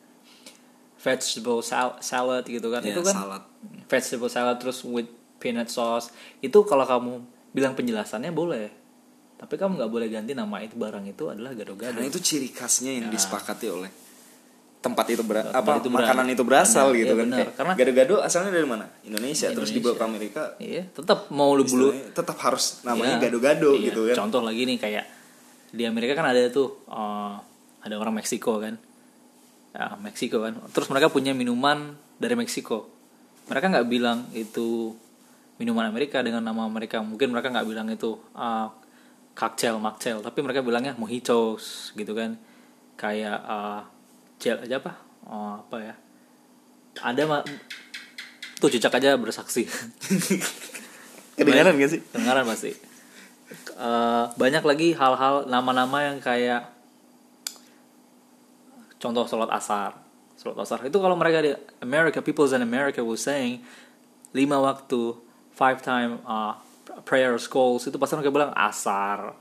vegetable sal- salad gitu kan Ya, itu kan salad. vegetable salad terus with peanut sauce itu kalau kamu bilang penjelasannya boleh tapi kamu nggak boleh ganti nama itu barang itu adalah gado-gado karena itu ciri khasnya yang disepakati oleh tempat itu ber Tempat apa itu makanan itu berasal Benar, gitu iya, kan benar. Karena- gado-gado asalnya dari mana Indonesia, terus dibawa ke Indonesia. Amerika iya tetap mau lu bulu tetap harus namanya Iya. gado-gado Iya. gitu kan Contoh lagi nih kayak di Amerika kan ada tuh eh, ada orang Meksiko kan. Ya, Meksiko kan. Terus mereka punya minuman dari Meksiko. Mereka nggak bilang itu minuman Amerika dengan nama mereka. Mungkin mereka nggak bilang itu eh, cocktail, mocktail, tapi mereka bilangnya mojitos gitu kan. Kayak eh, gel aja apa? Eh, apa ya? Ada ma- tuh cicak aja bersaksi. kedengaran gak sih Kedengaran pasti. Eh, banyak lagi hal-hal nama-nama yang kayak contoh sholat asar. Sholat asar itu kalau mereka di America, people in America will saying lima waktu, five time uh, prayer calls itu pasti mereka bilang asar,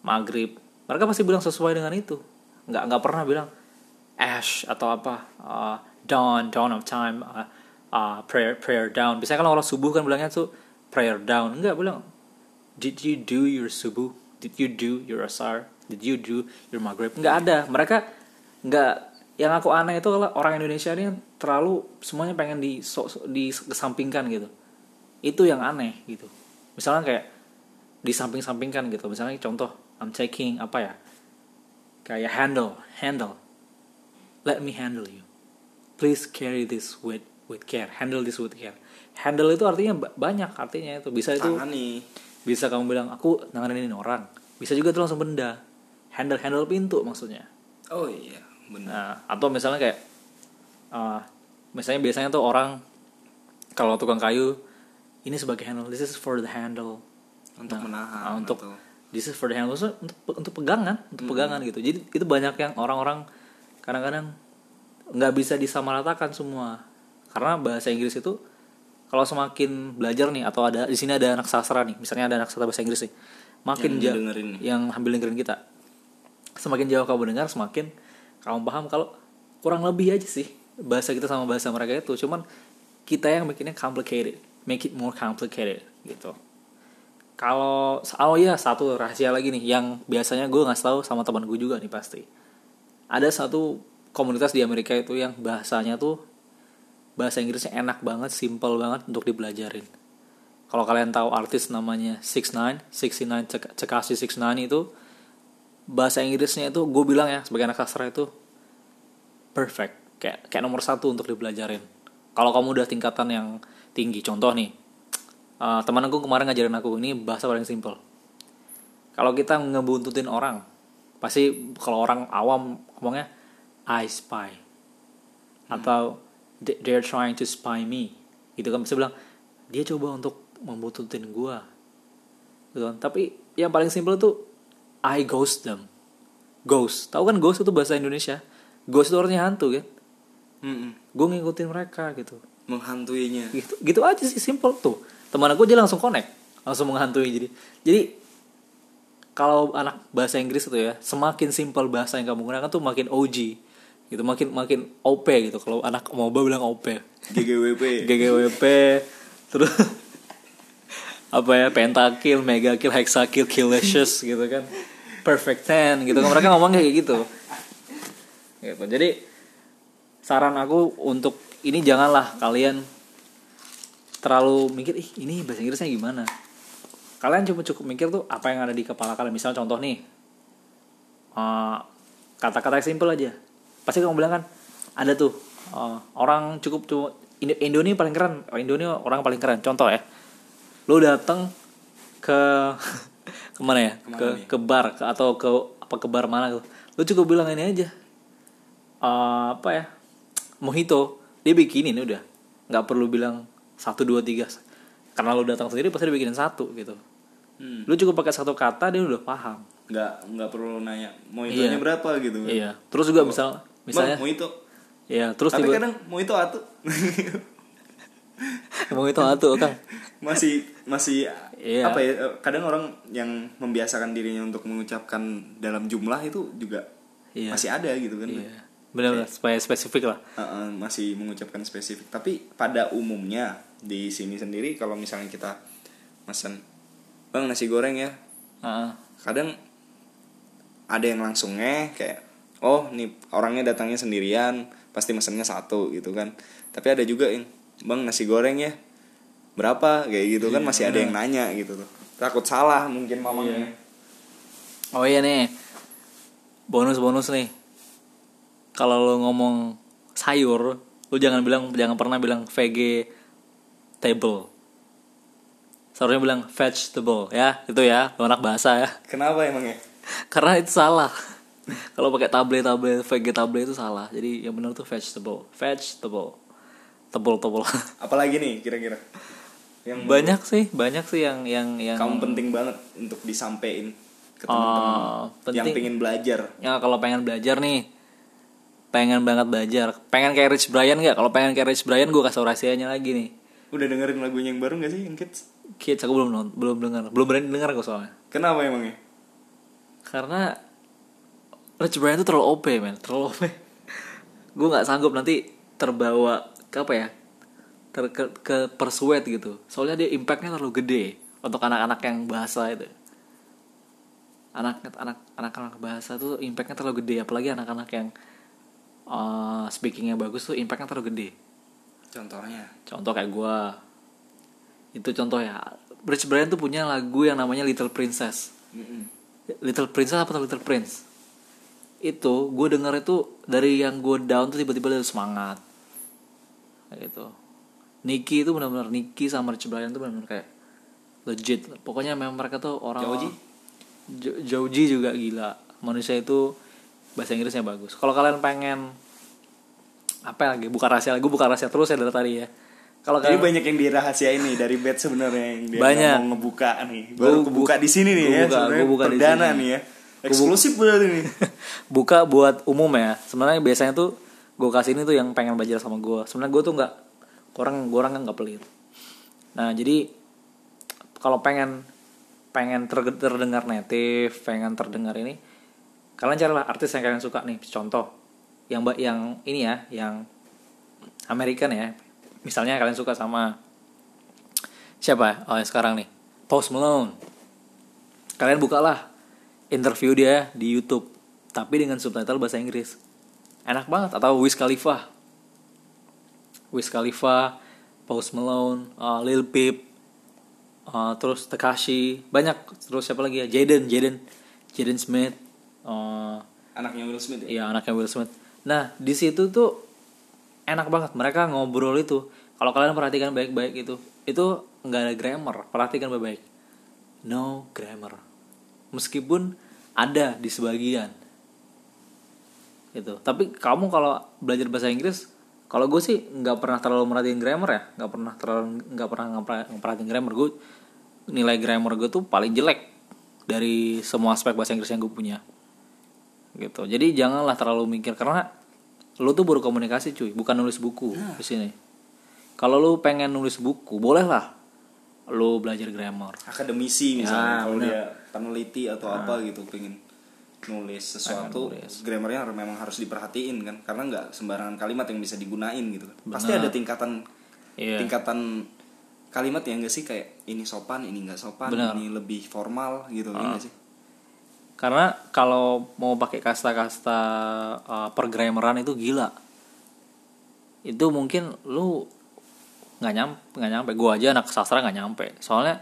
maghrib. Mereka pasti bilang sesuai dengan itu. Nggak nggak pernah bilang ash atau apa uh, dawn dawn of time uh, uh, prayer prayer down. Biasanya kalau orang subuh kan bilangnya tuh prayer down. Enggak bilang Did you do your subuh? Did you do your asar? Did you do your maghrib? Nggak ada. Mereka nggak. Yang aku aneh itu adalah orang Indonesia ini terlalu semuanya pengen di so, so- disampingkan gitu. Itu yang aneh gitu. Misalnya kayak di samping-sampingkan gitu. Misalnya contoh, I'm taking apa ya? Kayak handle, handle. Let me handle you. Please carry this with with care. Handle this with care. Handle itu artinya ba- banyak artinya itu. Bisa itu tangan nih bisa kamu bilang aku nanganin orang bisa juga itu langsung benda handle handle pintu maksudnya oh iya nah atau misalnya kayak uh, misalnya biasanya tuh orang kalau tukang kayu ini sebagai handle this is for the handle. Untuk Nah, menahan ah, untuk atau this is for the hand untuk untuk pegangan untuk pegangan gitu. Jadi itu banyak yang orang-orang kadang-kadang nggak bisa disamaratakan semua. Karena bahasa Inggris itu kalau semakin belajar nih atau ada di sini ada anak sastra nih misalnya ada anak sastra bahasa Inggris nih makin Yang ja- dengerin nih. yang ambil dengerin kita. Semakin jauh kamu dengar semakin kamu paham kalau kurang lebih aja sih bahasa kita sama bahasa mereka itu. Cuman kita yang bikinnya complicated make it more complicated gitu. Kalau oh ya satu rahasia lagi nih yang biasanya gue nggak tahu sama teman gue juga nih pasti. Ada satu komunitas di Amerika itu yang bahasanya tuh bahasa Inggrisnya enak banget simple banget untuk dipelajarin kalau kalian tahu artis namanya Six Nine, Sixty Nine Cekasi Six Nine itu bahasa Inggrisnya itu gue bilang ya sebagai anak sastra itu perfect. Kayak kayak nomor satu untuk dipelajarin. Kalau kamu udah tingkatan yang tinggi contoh nih uh, teman aku kemarin ngajarin aku ini bahasa paling simple. Kalau kita ngebuntutin orang pasti kalau orang awam ngomongnya I spy. Atau "They- they're trying to spy me. Gitu kan bisa bilang dia coba untuk membuntutin gua. Gitu kan. Tapi yang paling simple tuh I ghost them. Ghost. Tahu kan ghost itu bahasa Indonesia? Ghost itu artinya hantu kan? Mm-mm. gue ngikutin mereka gitu. Menghantuinya. Gitu. Gitu aja sih simple tuh. Teman aku aja langsung connect. Langsung menghantui jadi. Jadi kalau anak bahasa Inggris itu ya semakin simple bahasa yang kamu gunakan tuh makin OG gitu makin makin OP gitu. Kalau anak MOBA bilang OP GGWP GGWP terus apa ya pentakill megakill hexakill killicious gitu kan perfect ten gitu. Kan mereka ngomong kayak gitu. Gitu. Jadi saran aku untuk ini janganlah kalian terlalu mikir ih ini bahasa Inggrisnya gimana? Kalian cuma cukup mikir tuh apa yang ada di kepala kalian. Misal contoh nih eh, kata-kata yang simple aja. Pasti kamu bilang kan ada tuh eh, orang cukup cuma Indo, Indo ini paling keren. Oh, Indo ini orang paling keren. Contoh ya. Lu datang ke ke mana ya? Ke mana ke nih? ke bar ke, atau ke apa ke bar mana tuh? Lu cukup bilang ini aja. Eh, apa ya? Mojito. Dia bikinin udah. Nggak perlu bilang satu dua tiga. Karena lu datang sendiri pasti dia bikinin satu gitu. Hmm. lu cukup pakai satu kata dia udah paham. Nggak nggak perlu nanya itu Iya. berapa? gitu. Iya. Terus juga misal misalnya mau itu iya terus tapi tiba kadang mau itu atu mojito satu kan masih masih Iya. apa ya eh, kadang orang yang membiasakan dirinya untuk mengucapkan dalam jumlah itu juga Iya. masih ada gitu kan. Iya. Benar-benar supaya spesifik lah. Eh, eh, masih mengucapkan spesifik. Tapi pada umumnya di sini sendiri kalau misalnya kita pesan bang nasi goreng ya. Heeh. kadang ada yang langsung ngeh kayak oh nih orangnya datangnya sendirian pasti mesennya satu gitu kan. Tapi ada juga yang bang nasi goreng ya? Berapa? Kayak gitu kan masih ada yang nanya gitu tuh. Takut salah mungkin mamanya. Oh iya nih. Bonus-bonus nih. Kalau lo ngomong sayur lu jangan bilang jangan pernah bilang vegetable. Seharusnya bilang vegetable ya. Itu ya lo anak bahasa ya. Kenapa emangnya karena itu salah. Kalau pakai tablet tablet vegetable itu salah. Jadi yang benar tuh vegetable. Vegetable tebel tebel apalagi nih kira-kira? Yang banyak sih banyak sih yang yang yang kamu penting banget untuk disampaikan ke Oh, teman-teman yang pengen belajar. Ya kalau pengen belajar nih pengen banget belajar. Pengen kayak Rich Brian nggak? Kalau pengen kayak Rich Brian gue kasih rahasianya lagi nih. Udah dengerin lagunya yang baru gak sih yang kids? Kids aku belum belum dengar belum berani dengar kok soalnya. Kenapa emangnya? Karena Rich Brian itu terlalu OP men. Terlalu OP gue nggak sanggup nanti terbawa ke apa ya ter ke, ke persuade gitu. Soalnya dia impactnya terlalu gede untuk anak-anak yang bahasa itu. Anak anak anak anak bahasa tuh impactnya terlalu gede apalagi anak-anak yang uh, speakingnya bagus tuh impactnya terlalu gede. Contohnya? Contoh kayak gue itu contoh ya. Rich Brian tuh punya lagu yang namanya Little Princess. Mm-mm. Little Princess apa tuh Little Prince? Itu gue denger itu dari yang gue down tuh tiba-tiba dari semangat gitu Nicky itu benar-benar Nicky sama Rich Brian tuh benar-benar kayak legit pokoknya memang mereka tuh orang Joji? Jo- Joji juga gila manusia itu bahasa Inggrisnya bagus kalau kalian pengen apa lagi buka rahasia lagi buka rahasia terus ya dari tadi ya Kalau Jadi kalian- banyak yang dirahasiain nih dari bed sebenarnya yang dia Banyak. mau ngebuka nih. Baru Gua- kebuka di sini nih ya. buka- sebenarnya gua buka di perdana nih ya. Eksklusif berarti nih. buka buat umum ya sebenarnya biasanya tuh gue kasih ini tuh yang pengen belajar sama gue sebenarnya gue tuh nggak orang gue orang nggak pelit. Nah jadi kalau pengen pengen ter- terdengar native pengen terdengar ini kalian carilah artis yang kalian suka nih. Contoh yang ba- yang ini ya yang American ya. Misalnya kalian suka sama siapa oh yang sekarang nih. Post Malone. Kalian bukalah interview dia di YouTube tapi dengan subtitle bahasa Inggris enak banget atau Wiz Khalifa Wiz Khalifa Post Malone uh, Lil Peep uh, terus Tekashi banyak terus siapa lagi ya Jaden Jaden Jaden Smith uh, Anaknya Will Smith ya. Iya anaknya Will Smith. Nah di situ tuh enak banget mereka ngobrol itu. Kalau kalian perhatikan baik-baik itu, itu nggak ada grammar. Perhatikan baik-baik. No grammar. Meskipun ada di sebagian. Gitu. Tapi kamu kalau belajar bahasa Inggris, kalau gue sih nggak pernah terlalu merhatiin grammar ya, nggak pernah terlalu nggak pernah ngeperhatiin grammar. Gue nilai grammar gue tuh paling jelek dari semua aspek bahasa Inggris yang gue punya. Gitu. Jadi janganlah terlalu mikir karena lu tuh baru komunikasi cuy. Bukan nulis buku di sini. Kalau lu pengen nulis buku bolehlah lu belajar grammar. Akademisi misalnya Ya, kalau dia peneliti atau apa gitu pengen nulis sesuatu nulis. grammarnya memang harus diperhatiin kan? Karena nggak sembarangan kalimat yang bisa digunain gitu kan? Pasti ada tingkatan Iya. tingkatan kalimat yang enggak sih? Kayak ini sopan ini nggak sopan Benar. ini lebih formal gitu nggak sih? Karena kalau mau pakai kasta-kasta uh, pergrammaran itu gila. Itu mungkin lu nggak nyampe nggak nyampe. Gue aja anak sastra nggak nyampe. Soalnya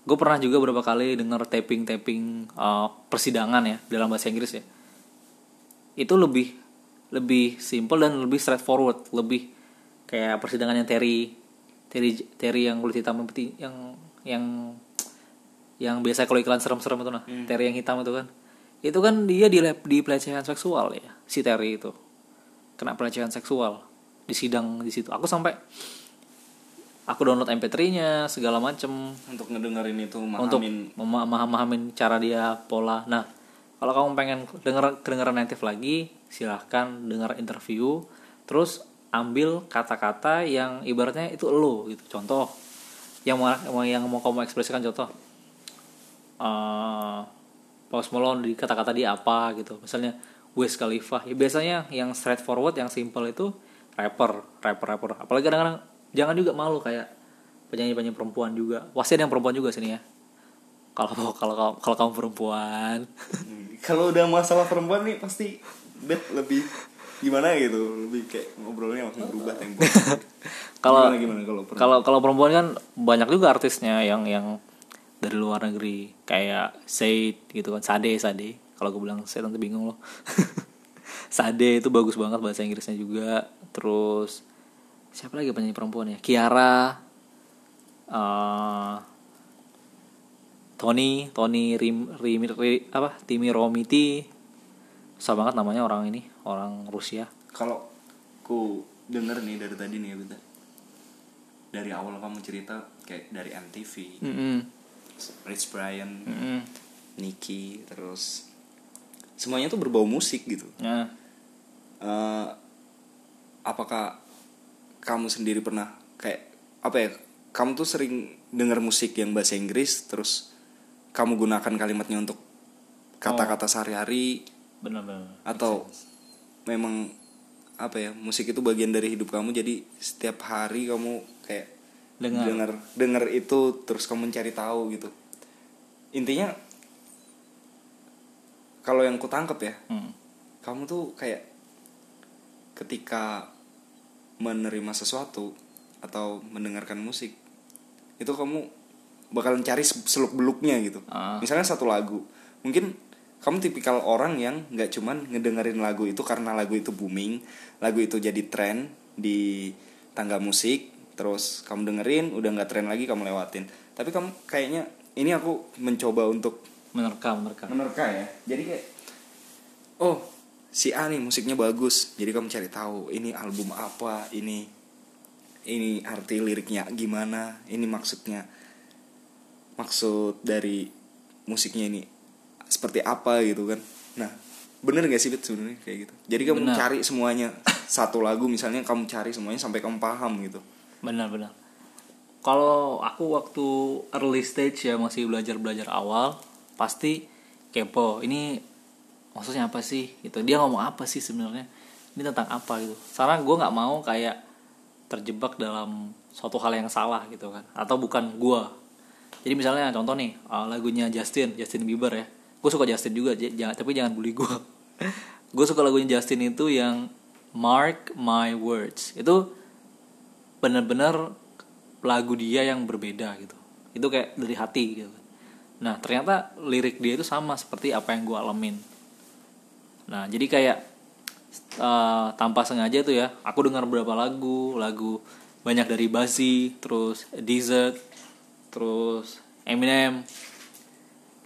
gue pernah juga beberapa kali denger taping taping persidangan ya dalam bahasa Inggris ya. Itu lebih lebih simple dan lebih straightforward lebih kayak persidangan yang Terry Terry Terry yang kulit hitam yang yang yang yang biasa kalau iklan serem-serem itu nah Terry yang hitam itu kan. Itu kan dia di di pelecehan seksual ya si Terry itu. Kena pelecehan seksual di sidang di situ. Aku sampai aku download MP3-nya segala macem untuk ngedengerin itu untuk mahamin memahami cara dia pola. Nah, kalau kamu pengen denger kedengeran native lagi, silahkan dengar interview, terus ambil kata-kata yang ibaratnya itu lo gitu. Contoh yang mau yang mau kamu ekspresikan contoh. eh Post Malone di kata-kata dia apa gitu. Misalnya Wiz Khalifa. Ya, biasanya yang straightforward, yang simple itu rapper, rapper, rapper. Apalagi kadang-kadang jangan juga malu kayak penyanyi-penyanyi perempuan juga. Pasti ada yang perempuan juga sini ya. Kalau kalau kalau kalau kamu perempuan, kalau udah masalah perempuan nih pasti bed lebih gimana gitu? Lebih kayak ngobrolnya langsung berubah tempo. Kalau gimana, gimana kalau perempuan? kalau kalau perempuan kan banyak juga artisnya yang yang dari luar negeri. Kayak Said gitu kan. Sade Sade. Kalau gue bilang Said nanti bingung loh. Sade itu bagus banget bahasa Inggrisnya juga. Terus siapa lagi penyanyi perempuan ya? Kiara eh, Tony Tony Rim, Rim, Ri- apa? Timi Romiti. Susah banget namanya orang ini orang Rusia. Kalau ku denger nih dari tadi nih ya dari awal kamu cerita kayak dari MTV Mm-mm. Rich Brian Mm-mm. Nicky terus semuanya tuh berbau musik gitu. Nah, Eh, apakah kamu sendiri pernah kayak apa ya kamu tuh sering denger musik yang bahasa Inggris terus kamu gunakan kalimatnya untuk kata-kata sehari-hari? Benar-benar atau memang apa ya musik itu bagian dari hidup kamu jadi setiap hari kamu kayak Dengar. dengar dengar itu terus kamu mencari tahu gitu. Intinya kalau yang ku tangkep ya Hmm. kamu tuh kayak ketika menerima sesuatu atau mendengarkan musik itu kamu bakalan cari seluk beluknya gitu. Ah. misalnya satu lagu mungkin kamu tipikal orang yang nggak cuman ngedengerin lagu itu karena lagu itu booming lagu itu jadi tren di tangga musik terus kamu dengerin udah nggak tren lagi kamu lewatin. Tapi kamu kayaknya ini aku mencoba untuk menerka menerka menerka ya. Jadi kayak oh si A nih musiknya bagus jadi kamu cari tahu ini album apa ini ini arti liriknya gimana ini maksudnya. Maksud dari musiknya ini seperti apa gitu kan. Nah bener gak sih Bet sebenarnya kayak gitu? Jadi kamu Benar. cari semuanya satu lagu misalnya kamu cari semuanya sampai kamu paham gitu. Benar-benar kalau aku waktu early stage ya masih belajar belajar awal pasti kepo. Ini maksudnya apa sih? Gitu. Dia ngomong apa sih sebenarnya? Ini tentang apa gitu. Karena gue nggak mau kayak terjebak dalam suatu hal yang salah gitu kan. Atau bukan gue jadi misalnya contoh nih uh, lagunya Justin Justin Bieber ya. Gue suka Justin juga jangan tapi jangan bully gue gue suka lagunya Justin itu yang Mark My Words itu bener-bener lagu dia yang berbeda gitu. Itu kayak dari hati gitu nah ternyata lirik dia itu sama seperti apa yang gue alamin nah jadi kayak eh, tanpa sengaja tuh ya aku dengar beberapa lagu lagu banyak dari Bazi terus Desert terus Eminem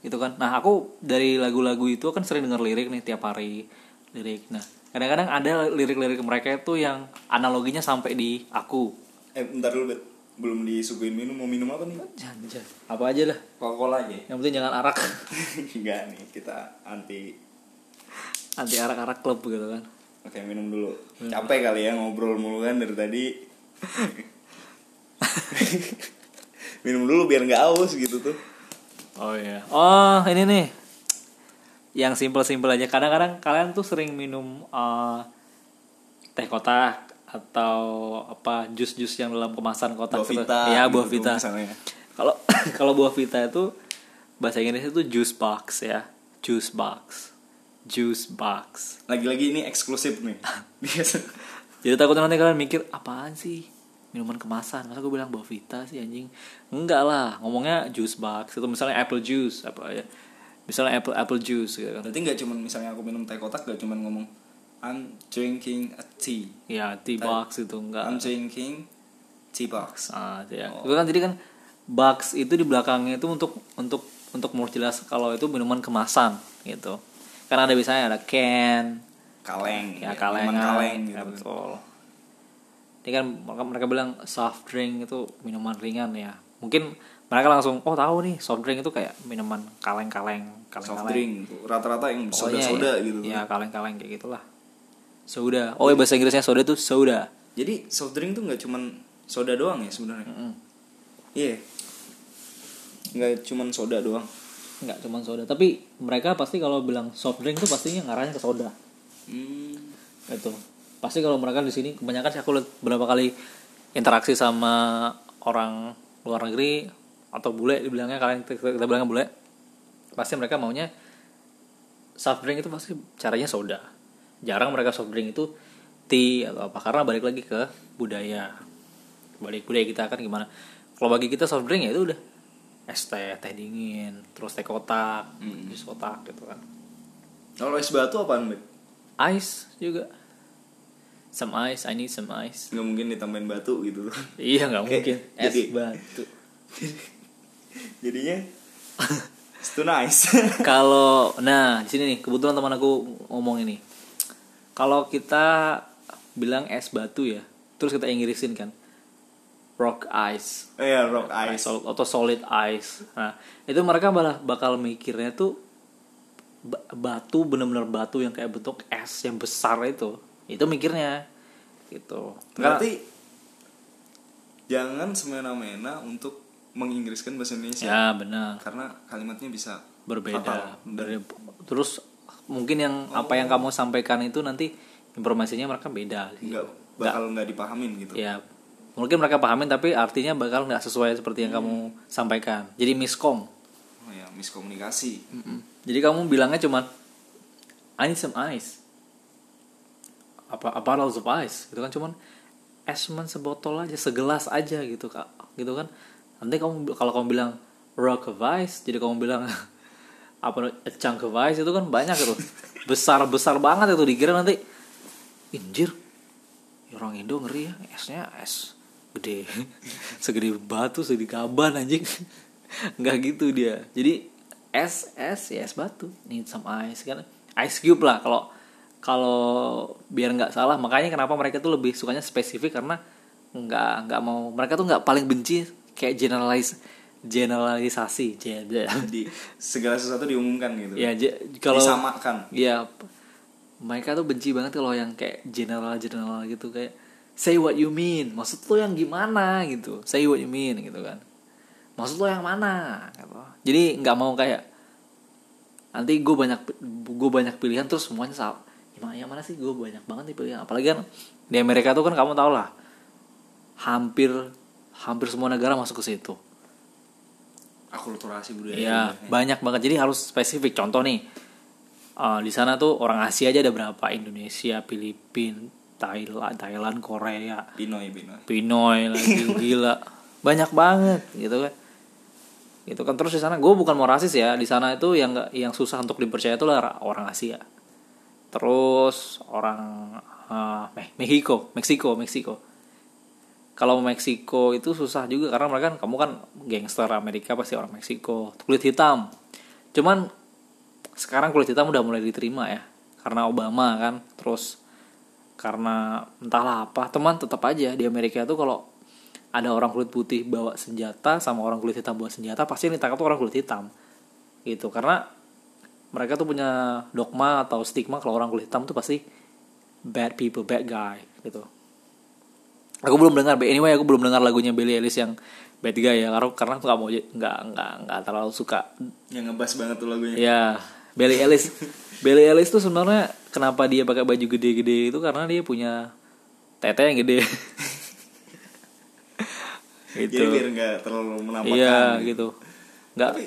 gitu kan. Nah aku dari lagu-lagu itu kan sering denger lirik nih tiap hari lirik. Nah kadang-kadang ada lirik-lirik mereka itu yang analoginya sampai di aku. Eh bentar dulu Bet. Belum disuguhin minum mau minum apa nih? Jangan jangan. Apa aja lah coca cola aja. Yang penting jangan arak. Enggak nih kita anti anti arak-arak klub gitu kan. Oke minum dulu. Capek kali ya ngobrol mulu kan dari tadi. Minum dulu biar nggak aus gitu tuh. Oh iya. Oh ini nih. Yang simple-simple aja. Kadang-kadang kalian tuh sering minum eh, teh kotak atau apa jus-jus yang dalam kemasan kotak buah gitu. vita ya buah gitu vita. misalnya. Kalau kalau buah vita itu bahasa Inggrisnya itu juice box ya. Juice box juice box. Lagi-lagi ini eksklusif nih. Biasa jadi takutnya nanti kalian mikir apaan sih? Minuman kemasan masa gue bilang buah vita sih anjing? Enggak lah ngomongnya juice box. Itu misalnya apple juice apa ya? Misalnya apple apple juice gitu kan. Berarti nggak cuman misalnya aku minum teh kotak nggak cuman ngomong I'm drinking a tea. Ya tea box itu enggak I'm drinking tea box. Ah ya. Oh. itu kan jadi kan box itu di belakangnya itu untuk untuk untuk memperjelas kalau itu minuman kemasan gitu kan ada biasanya ada can kaleng. Ya ya, kaleng ya, gitu. kan. betul. Ini kan mereka, mereka bilang soft drink itu minuman ringan ya. Mungkin mereka langsung oh tahu nih soft drink itu kayak minuman kaleng-kaleng soft kaleng-kaleng drink tuh, rata-rata yang Pokoknya soda-soda ya, gitu. ya kaleng-kaleng kayak gitulah. Soda. Oh ya bahasa Inggrisnya soda itu soda. Jadi soft drink tuh nggak cuman soda doang ya sebenarnya? Iya. Nggak cuman soda doang nggak cuma soda. Tapi mereka pasti kalau bilang soft drink tuh pastinya ngarahnya ke soda. Hmm. itu pasti kalau mereka di sini kebanyakan sih aku lihat berapa kali interaksi sama orang luar negeri atau bule dibilangnya kalian kita, kita bilangnya bule pasti mereka maunya soft drink itu pasti caranya soda. Jarang mereka soft drink itu tea atau apa karena balik lagi ke budaya. Balik budaya kita kan gimana. Kalau bagi kita soft drink ya itu udah es teh teh dingin terus teh kotak jus kotak gitu kan. Kalau es batu apaan bet ice juga. Some ice I need some ice. Nggak mungkin ditambahin batu gitu. Iya nggak Oke, mungkin. es jadi- batu. Jadinya it's too nice. Kalau nah di sini nih kebetulan teman aku ngomong ini. Kalau kita bilang es batu ya terus kita inggrisin kan rock ice. Iya rock ice. Sol- atau solid ice. Nah itu mereka malah bakal mikirnya tuh ba- batu bener-bener batu yang kayak bentuk es yang besar itu. Itu mikirnya gitu. Berarti jangan semena-mena untuk menginggriskan bahasa Indonesia. Ya benar. Karena kalimatnya bisa berbeda fatal. Ber- terus mungkin yang apa yang kamu sampaikan itu nanti informasinya mereka beda sih. nggak bakal nggak dipahamin gitu. Ya mungkin mereka pahamin tapi artinya bakal nggak sesuai seperti yang kamu sampaikan. Jadi miskom. Oh ya miskomunikasi. Jadi kamu bilangnya cuma I need some ice. Apa apa lots of ice gitu kan. Cuman es cuman sebotol aja segelas aja gitu kak. Gitu kan. Nanti kamu kalau kamu bilang rock of ice jadi kamu bilang apa a chunk of ice itu kan banyak gitu besar besar banget itu dikira nanti. Injir. Orang Indo ngeri ya esnya es gede. Segede batu segede gaban anjing. Nggak gitu dia. Jadi es es ya es batu. Need some ice kan. Ice cube lah kalau kalau biar nggak salah. Makanya kenapa mereka tuh lebih sukanya spesifik karena nggak nggak mau mereka tuh nggak paling benci kayak generalis generalisasi. J- di segala sesuatu diumumkan gitu. Ya kalau disamakan. Ya mereka tuh benci banget kalau yang kayak general general gitu kayak say what you mean. Maksud lo yang gimana gitu. Say what you mean gitu kan. Maksud lo yang mana? Gitu. jadi nggak mau kayak nanti gue banyak gue banyak pilihan terus semuanya salah. Gimana yang mana sih? Gue banyak banget nih pilihan. Apalagi kan di Amerika tuh kan kamu tau lah hampir hampir semua negara masuk ke situ. Akulturasi budaya Iya, banyak banget. Jadi harus spesifik. Contoh nih, eh, di sana tuh orang Asia aja ada berapa? Indonesia, Filipina, Thailand, Thailand, Korea, Pinoy Pinoy. Pinoy lagi gila, banyak banget gitu kan. Gitu kan. Terus di sana gue bukan mau rasis ya. Di sana itu yang yang susah untuk dipercaya itu lah orang Asia. Terus orang eh, Me- Mexico, Meksiko, Meksiko. Kalau Meksiko itu susah juga karena mereka kan kamu kan gangster Amerika pasti orang Meksiko. Kulit hitam. Cuman sekarang kulit hitam udah mulai diterima ya. Karena Obama kan terus karena entahlah apa teman tetap aja di Amerika tuh kalau ada orang kulit putih bawa senjata sama orang kulit hitam bawa senjata pasti yang ditangkap tuh orang kulit hitam. Gitu karena mereka tuh punya dogma atau stigma kalau orang kulit hitam tuh pasti bad people bad guy gitu. Aku belum dengar anyway aku belum dengar lagunya Billie Eilish yang bad guy ya karena karena aku nggak mau nggak nggak nggak terlalu suka. Yang ngebas banget tuh lagunya. Ya Billie Eilish. Billie Eilish tuh sebenarnya kenapa dia pakai baju gede-gede itu karena dia punya tete yang gede. Gitu. jadi biar nggak terlalu menampakkan iya gitu. gitu. Nggak tapi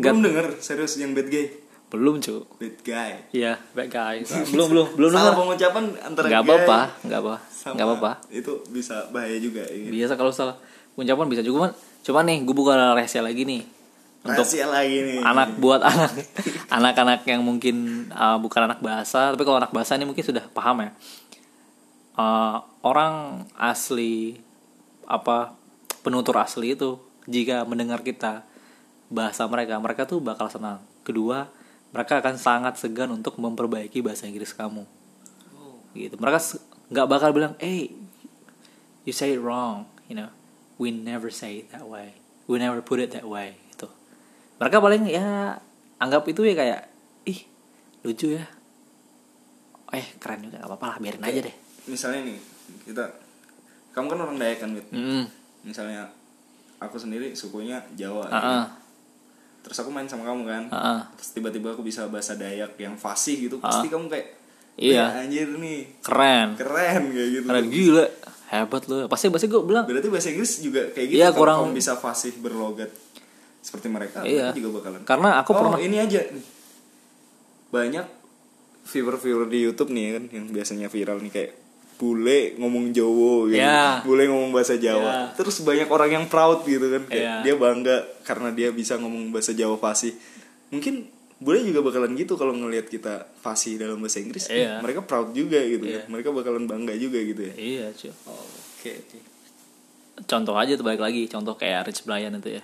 nggak belum denger serius yang bad guy. Belum cu bad guy. Iya bad guy. Belum belum belum salah dengar pengucapan antara nggak guy apa-apa nggak apa nggak apa-apa. itu bisa bahaya juga ya. biasa kalau salah ucapan bisa juga cuman cuman nih gue buka rahasia lagi nih untuk rahasia lagi nih. anak buat anak anak-anak yang mungkin uh, bukan anak bahasa tapi kalau anak bahasa ini mungkin sudah paham ya. Uh, orang asli apa penutur asli itu jika mendengar kita bahasa mereka mereka tuh bakal senang. Kedua mereka akan sangat segan untuk memperbaiki bahasa Inggris kamu. Gitu. Mereka nggak bakal bilang hey you say it wrong you know. We never say it that way. We never put it that way mereka paling ya anggap itu ya kayak ih lucu ya. Eh keren juga gak apa-apa lah biarin aja deh. misalnya nih kita kamu kan orang Dayak kan Wit? Mm. misalnya aku sendiri sukunya Jawa Ah, ah. terus aku main sama kamu kan. Ah, ah. terus tiba-tiba aku bisa bahasa Dayak yang fasih gitu pasti kamu kayak Iya. "Wih, anjir nih. Keren. Keren kayak gitu. Keren gila. Hebat lu. Pasti pasti gue bilang berarti bahasa Inggris juga kayak gitu Iya, kalau kurang- kamu bisa fasih berlogat seperti mereka Iya. mereka juga bakalan karena aku oh pernah ini aja nih. banyak viewer-viewer di YouTube nih kan yang biasanya viral nih kayak bule ngomong Jawa gitu. Ya. Bule ngomong bahasa. Jawa. Terus banyak orang yang proud gitu kan kayak Ya. dia bangga karena dia bisa ngomong bahasa Jawa fasih. Mungkin bule juga bakalan gitu kalau ngelihat kita fasih dalam bahasa Inggris. Iya. Mereka proud juga gitu Iya. kan. Mereka bakalan bangga juga gitu ya. iya cuy Oke. oke. contoh aja tuh balik lagi contoh kayak Rich Brian itu ya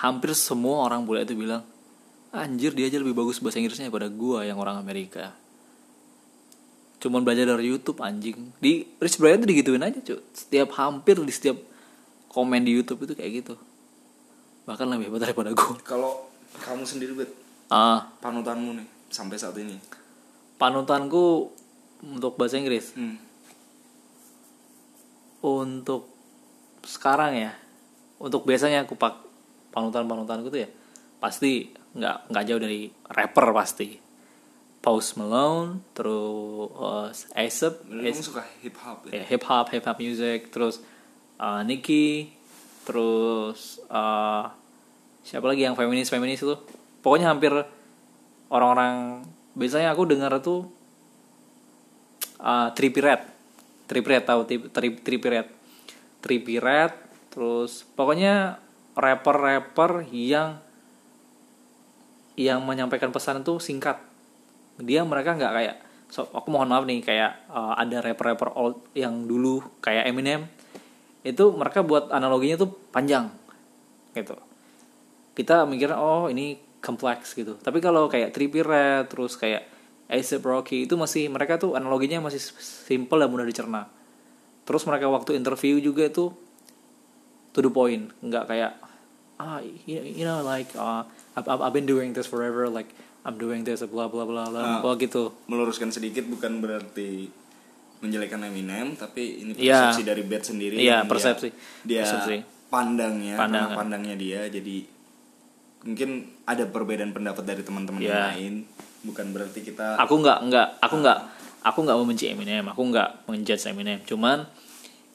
hampir semua orang bule itu bilang anjir dia aja lebih bagus bahasa Inggrisnya daripada gua yang orang Amerika. Cuman belajar dari YouTube anjing. Di Rich Brian tuh digituin aja cuy setiap hampir di setiap komen di YouTube itu kayak gitu. Bahkan lebih hebat daripada gua. Kalau kamu sendiri bet ah. panutanmu nih sampai saat ini. panutanku untuk bahasa Inggris? Hmm. untuk sekarang ya untuk biasanya aku pak panutan panutanku tuh ya pasti nggak nggak jauh dari rapper pasti. Post Malone terus Asap Kamu suka hip hop ya? ya, hip hop hip hop music terus uh, Nicki terus uh, siapa lagi yang feminis feminis itu? Pokoknya hampir orang-orang biasanya aku dengar tuh uh, Trippie Redd Trippie Redd tahu Tri- Tri- Trippie Redd Trippie Redd terus pokoknya rapper-rapper yang yang menyampaikan pesan itu singkat. Dia mereka nggak kayak so, aku mohon maaf nih kayak uh, ada rapper-rapper old yang dulu kayak Eminem itu mereka buat analoginya tuh panjang gitu. Kita mikirnya oh ini kompleks gitu. Tapi kalau kayak Trippie Redd terus kayak A$AP Rocky itu masih mereka tuh analoginya masih simple dan mudah dicerna. Terus mereka waktu interview juga itu to the point nggak kayak ah you you know like uh, I've, I've been doing this forever like I'm doing this blah blah blah blah Ah. blah gitu meluruskan sedikit bukan berarti menjelekan Eminem tapi ini Iya. persepsi dari band sendiri Iya, yang dia- persepsi. dia, Persepsi. pandangnya Pandangan. karena pandangnya dia jadi mungkin ada perbedaan pendapat dari teman-teman yang Iya. lain bukan berarti kita aku nggak nggak aku nggak aku nggak membenci Eminem aku nggak menjudge Eminem cuman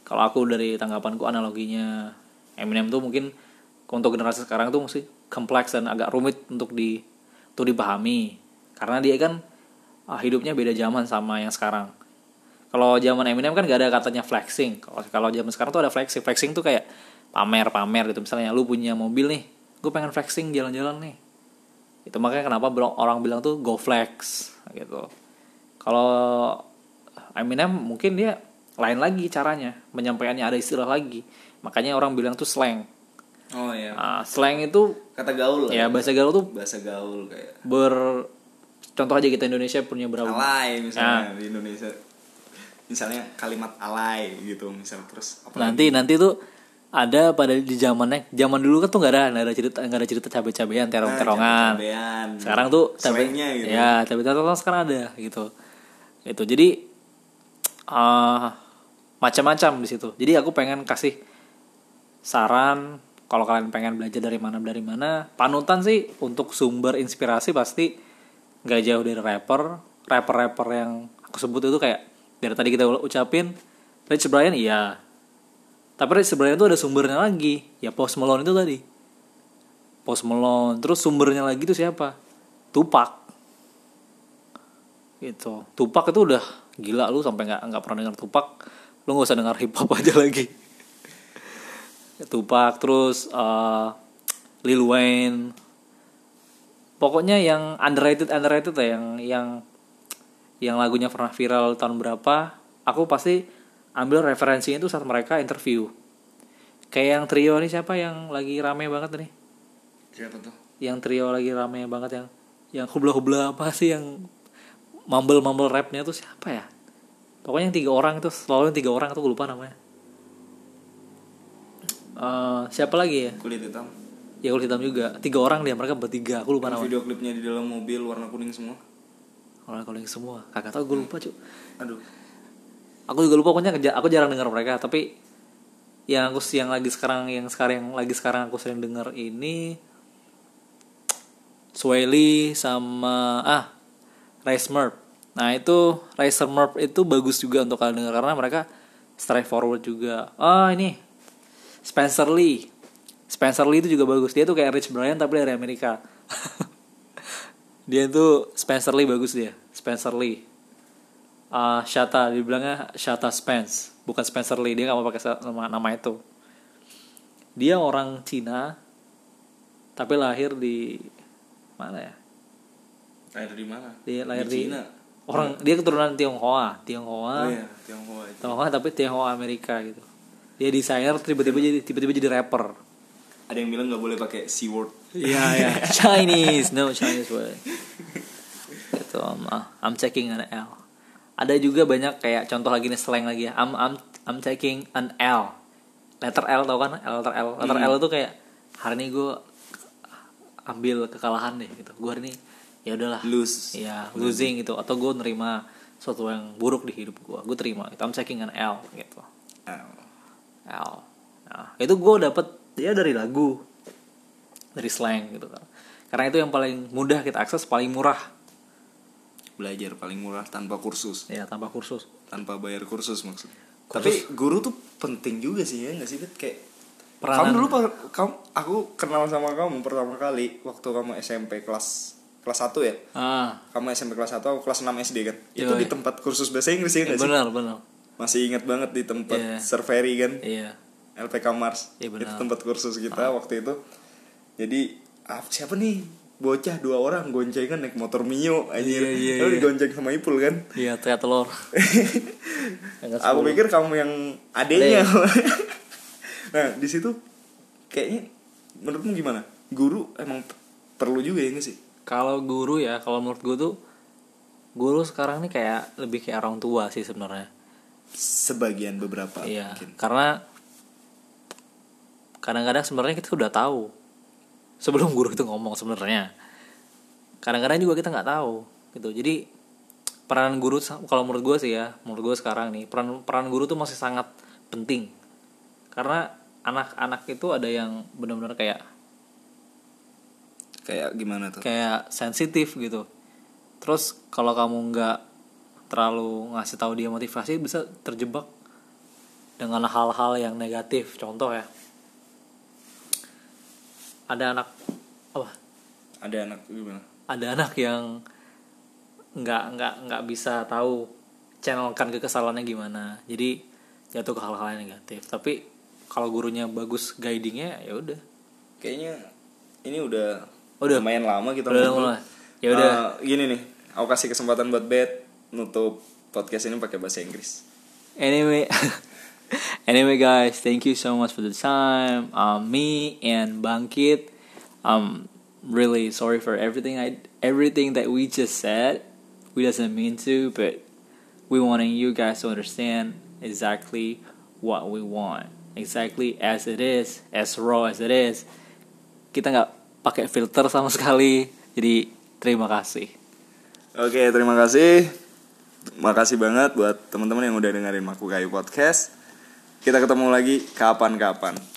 kalau aku dari tanggapanku analoginya Eminem tuh mungkin untuk generasi sekarang tuh mesti kompleks dan agak rumit untuk di untuk dipahami. Karena dia kan ah, hidupnya beda zaman sama yang sekarang. Kalau zaman Eminem kan gak ada katanya flexing. Kalau kalau zaman sekarang tuh ada flexing. Flexing tuh kayak pamer pamer gitu. Misalnya lu punya mobil nih gue pengen flexing jalan-jalan nih. Itu makanya kenapa orang bilang tuh go flex gitu. Kalau Eminem mungkin dia lain lagi caranya. Menyampaikannya ada istilah lagi makanya orang bilang tuh slang. Oh ya Ah, slang itu kata gaul lah. Ya bahasa gaul tuh bahasa gaul kayak. ber contoh aja kita Indonesia punya berapa? Alay misalnya Ya. di Indonesia. Misalnya kalimat alay gitu misal terus apa nanti nanti tuh ada pada di zamannya zaman dulu kan tuh nggak ada nggak ada cerita nggak ada cerita terong-terongan. Cabean sekarang tuh cabe gitu. Ya cabe terong sekarang ada gitu. Itu jadi ah macam-macam di situ. Jadi aku pengen kasih saran kalau kalian pengen belajar dari mana dari mana panutan sih untuk sumber inspirasi pasti nggak jauh dari rapper. Rapper-rapper yang aku sebut itu kayak dari tadi kita ucapin Rich Brian iya. Tapi Rich Brian itu ada sumbernya lagi. Ya Post Malone itu tadi. Post Malone. Terus sumbernya lagi itu siapa? Tupac. Gitu. Tupac itu udah gila lu sampai nggak nggak pernah dengar Tupac. Lu nggak usah dengar hip hop aja lagi Tupac terus eh, Lil Wayne. Pokoknya yang underrated underrated ya yang yang yang lagunya pernah viral tahun berapa aku pasti ambil referensinya itu saat mereka interview. Kayak yang trio nih siapa yang lagi rame banget nih? Siapa tuh? Yang trio lagi rame banget yang yang hubla hubla apa sih yang mumble mumble rapnya tuh siapa ya? Pokoknya yang tiga orang itu selalu yang tiga orang itu gue lupa namanya Eh, siapa lagi ya? Kulit hitam. Ya kulit hitam juga. Tiga orang dia mereka bertiga. Aku lupa namanya. video klipnya di dalam mobil warna kuning semua. Orang kuning semua. Kakak tau gue lupa cuy aduh. Aku juga lupa pokoknya aku jarang dengar mereka. Tapi yang aku yang lagi sekarang yang sekarang yang lagi sekarang aku sering dengar ini Swelly sama ah Rice Merp. Nah itu Rice Merp itu bagus juga untuk kalian dengar karena mereka straightforward juga. Ah ini Spencer Lee. Spencer Lee itu juga bagus. Dia tuh kayak Rich Brian tapi dari Amerika. Dia itu Spencer Lee bagus dia. Spencer Lee. Uh, Shata dibilangnya Shata Spence bukan Spencer Lee. Dia nggak mau pakai nama nama itu. Dia orang Cina tapi lahir di mana ya? Lahir di mana? Dia lahir di, Cina. orang dia keturunan Tionghoa. Tionghoa. Oh iya Tionghoa itu. Tionghoa tapi Tionghoa Amerika gitu dia desainer tiba-tiba jadi tiba-tiba jadi rapper. Ada yang bilang nggak boleh pakai c word. Iya ya Chinese. No Chinese word. Gitu um, uh, I'm taking an L. Ada juga banyak kayak contoh lagi nih slang lagi. Ya I'm I'm I'm taking an L. Letter L tau kan? L letter L. Letter L itu kayak hari ini gue ambil kekalahan deh gitu. Gue hari ini ya udahlah. Lose. Ya losing gitu. Atau gue nerima sesuatu yang buruk di hidup gue gue terima gitu. I'm taking an L gitu. Ah, L. Nah, itu gue dapet dia dari lagu, dari slang gitu kan. Karena itu yang paling mudah kita akses, paling murah, belajar paling murah tanpa kursus ya tanpa kursus. tanpa bayar kursus maksudnya Kursus. tapi guru tuh penting juga sih ya nggak sih Bet? kayak Peranan. kamu dulu kamu aku kenal sama kamu pertama kali waktu kamu SMP kelas kelas 1 ya Ah, kamu SMP kelas 1 aku kelas 6 SD kan itu Yoi. di tempat kursus bahasa Inggris ya nggak sih benar benar. Masih ingat banget di tempat Iya. Serveri kan Iya. LPK Mars benar. itu tempat kursus kita waktu itu jadi ah, siapa nih bocah dua orang goncengan naik motor Mio anjir Iya, iya, Lalu iya. digonceng sama Ipul kan Iya, teriak telur. Aku ke-10. pikir kamu yang adenya nah di situ kayaknya menurutmu gimana guru emang perlu juga ya nggak sih Kalau guru ya, kalau menurut gue tuh guru sekarang nih kayak lebih kayak orang tua sih sebenarnya. Sebagian beberapa Iya, mungkin. karena kadang-kadang sebenarnya kita udah tahu sebelum guru itu ngomong sebenarnya. Kadang-kadang juga kita nggak tahu gitu. Jadi peran guru kalau menurut gue sih ya, menurut gue sekarang nih peran peran guru tuh masih sangat penting karena anak-anak itu ada yang benar-benar kayak kayak gimana tuh kayak sensitif gitu. Terus kalau kamu nggak terlalu ngasih tahu dia motivasi bisa terjebak dengan hal-hal yang negatif. Contoh ya, ada anak apa? ada anak gimana Ada anak yang nggak nggak nggak bisa tahu channelkan kekesalannya gimana. Jadi jatuh ke hal-hal yang negatif. Tapi kalau gurunya bagus guidingnya ya udah. kayaknya ini udah Udah. lumayan lama kita Udah ngobrol. mulai. Ya udah. Eh, gini nih aku kasih kesempatan buat Bet nutup podcast ini pakai bahasa Inggris. Anyway anyway guys thank you so much for the time. Um, me and bangkit um really sorry for everything i everything that we just said. We doesn't mean to but we wanting you guys to understand exactly what we want. Exactly as it is as raw as it is. Kita nggak pakai filter sama sekali. Jadi terima kasih. Oke terima kasih makasih banget buat teman-teman yang udah dengerin Maku Kayu Podcast. Kita ketemu lagi kapan-kapan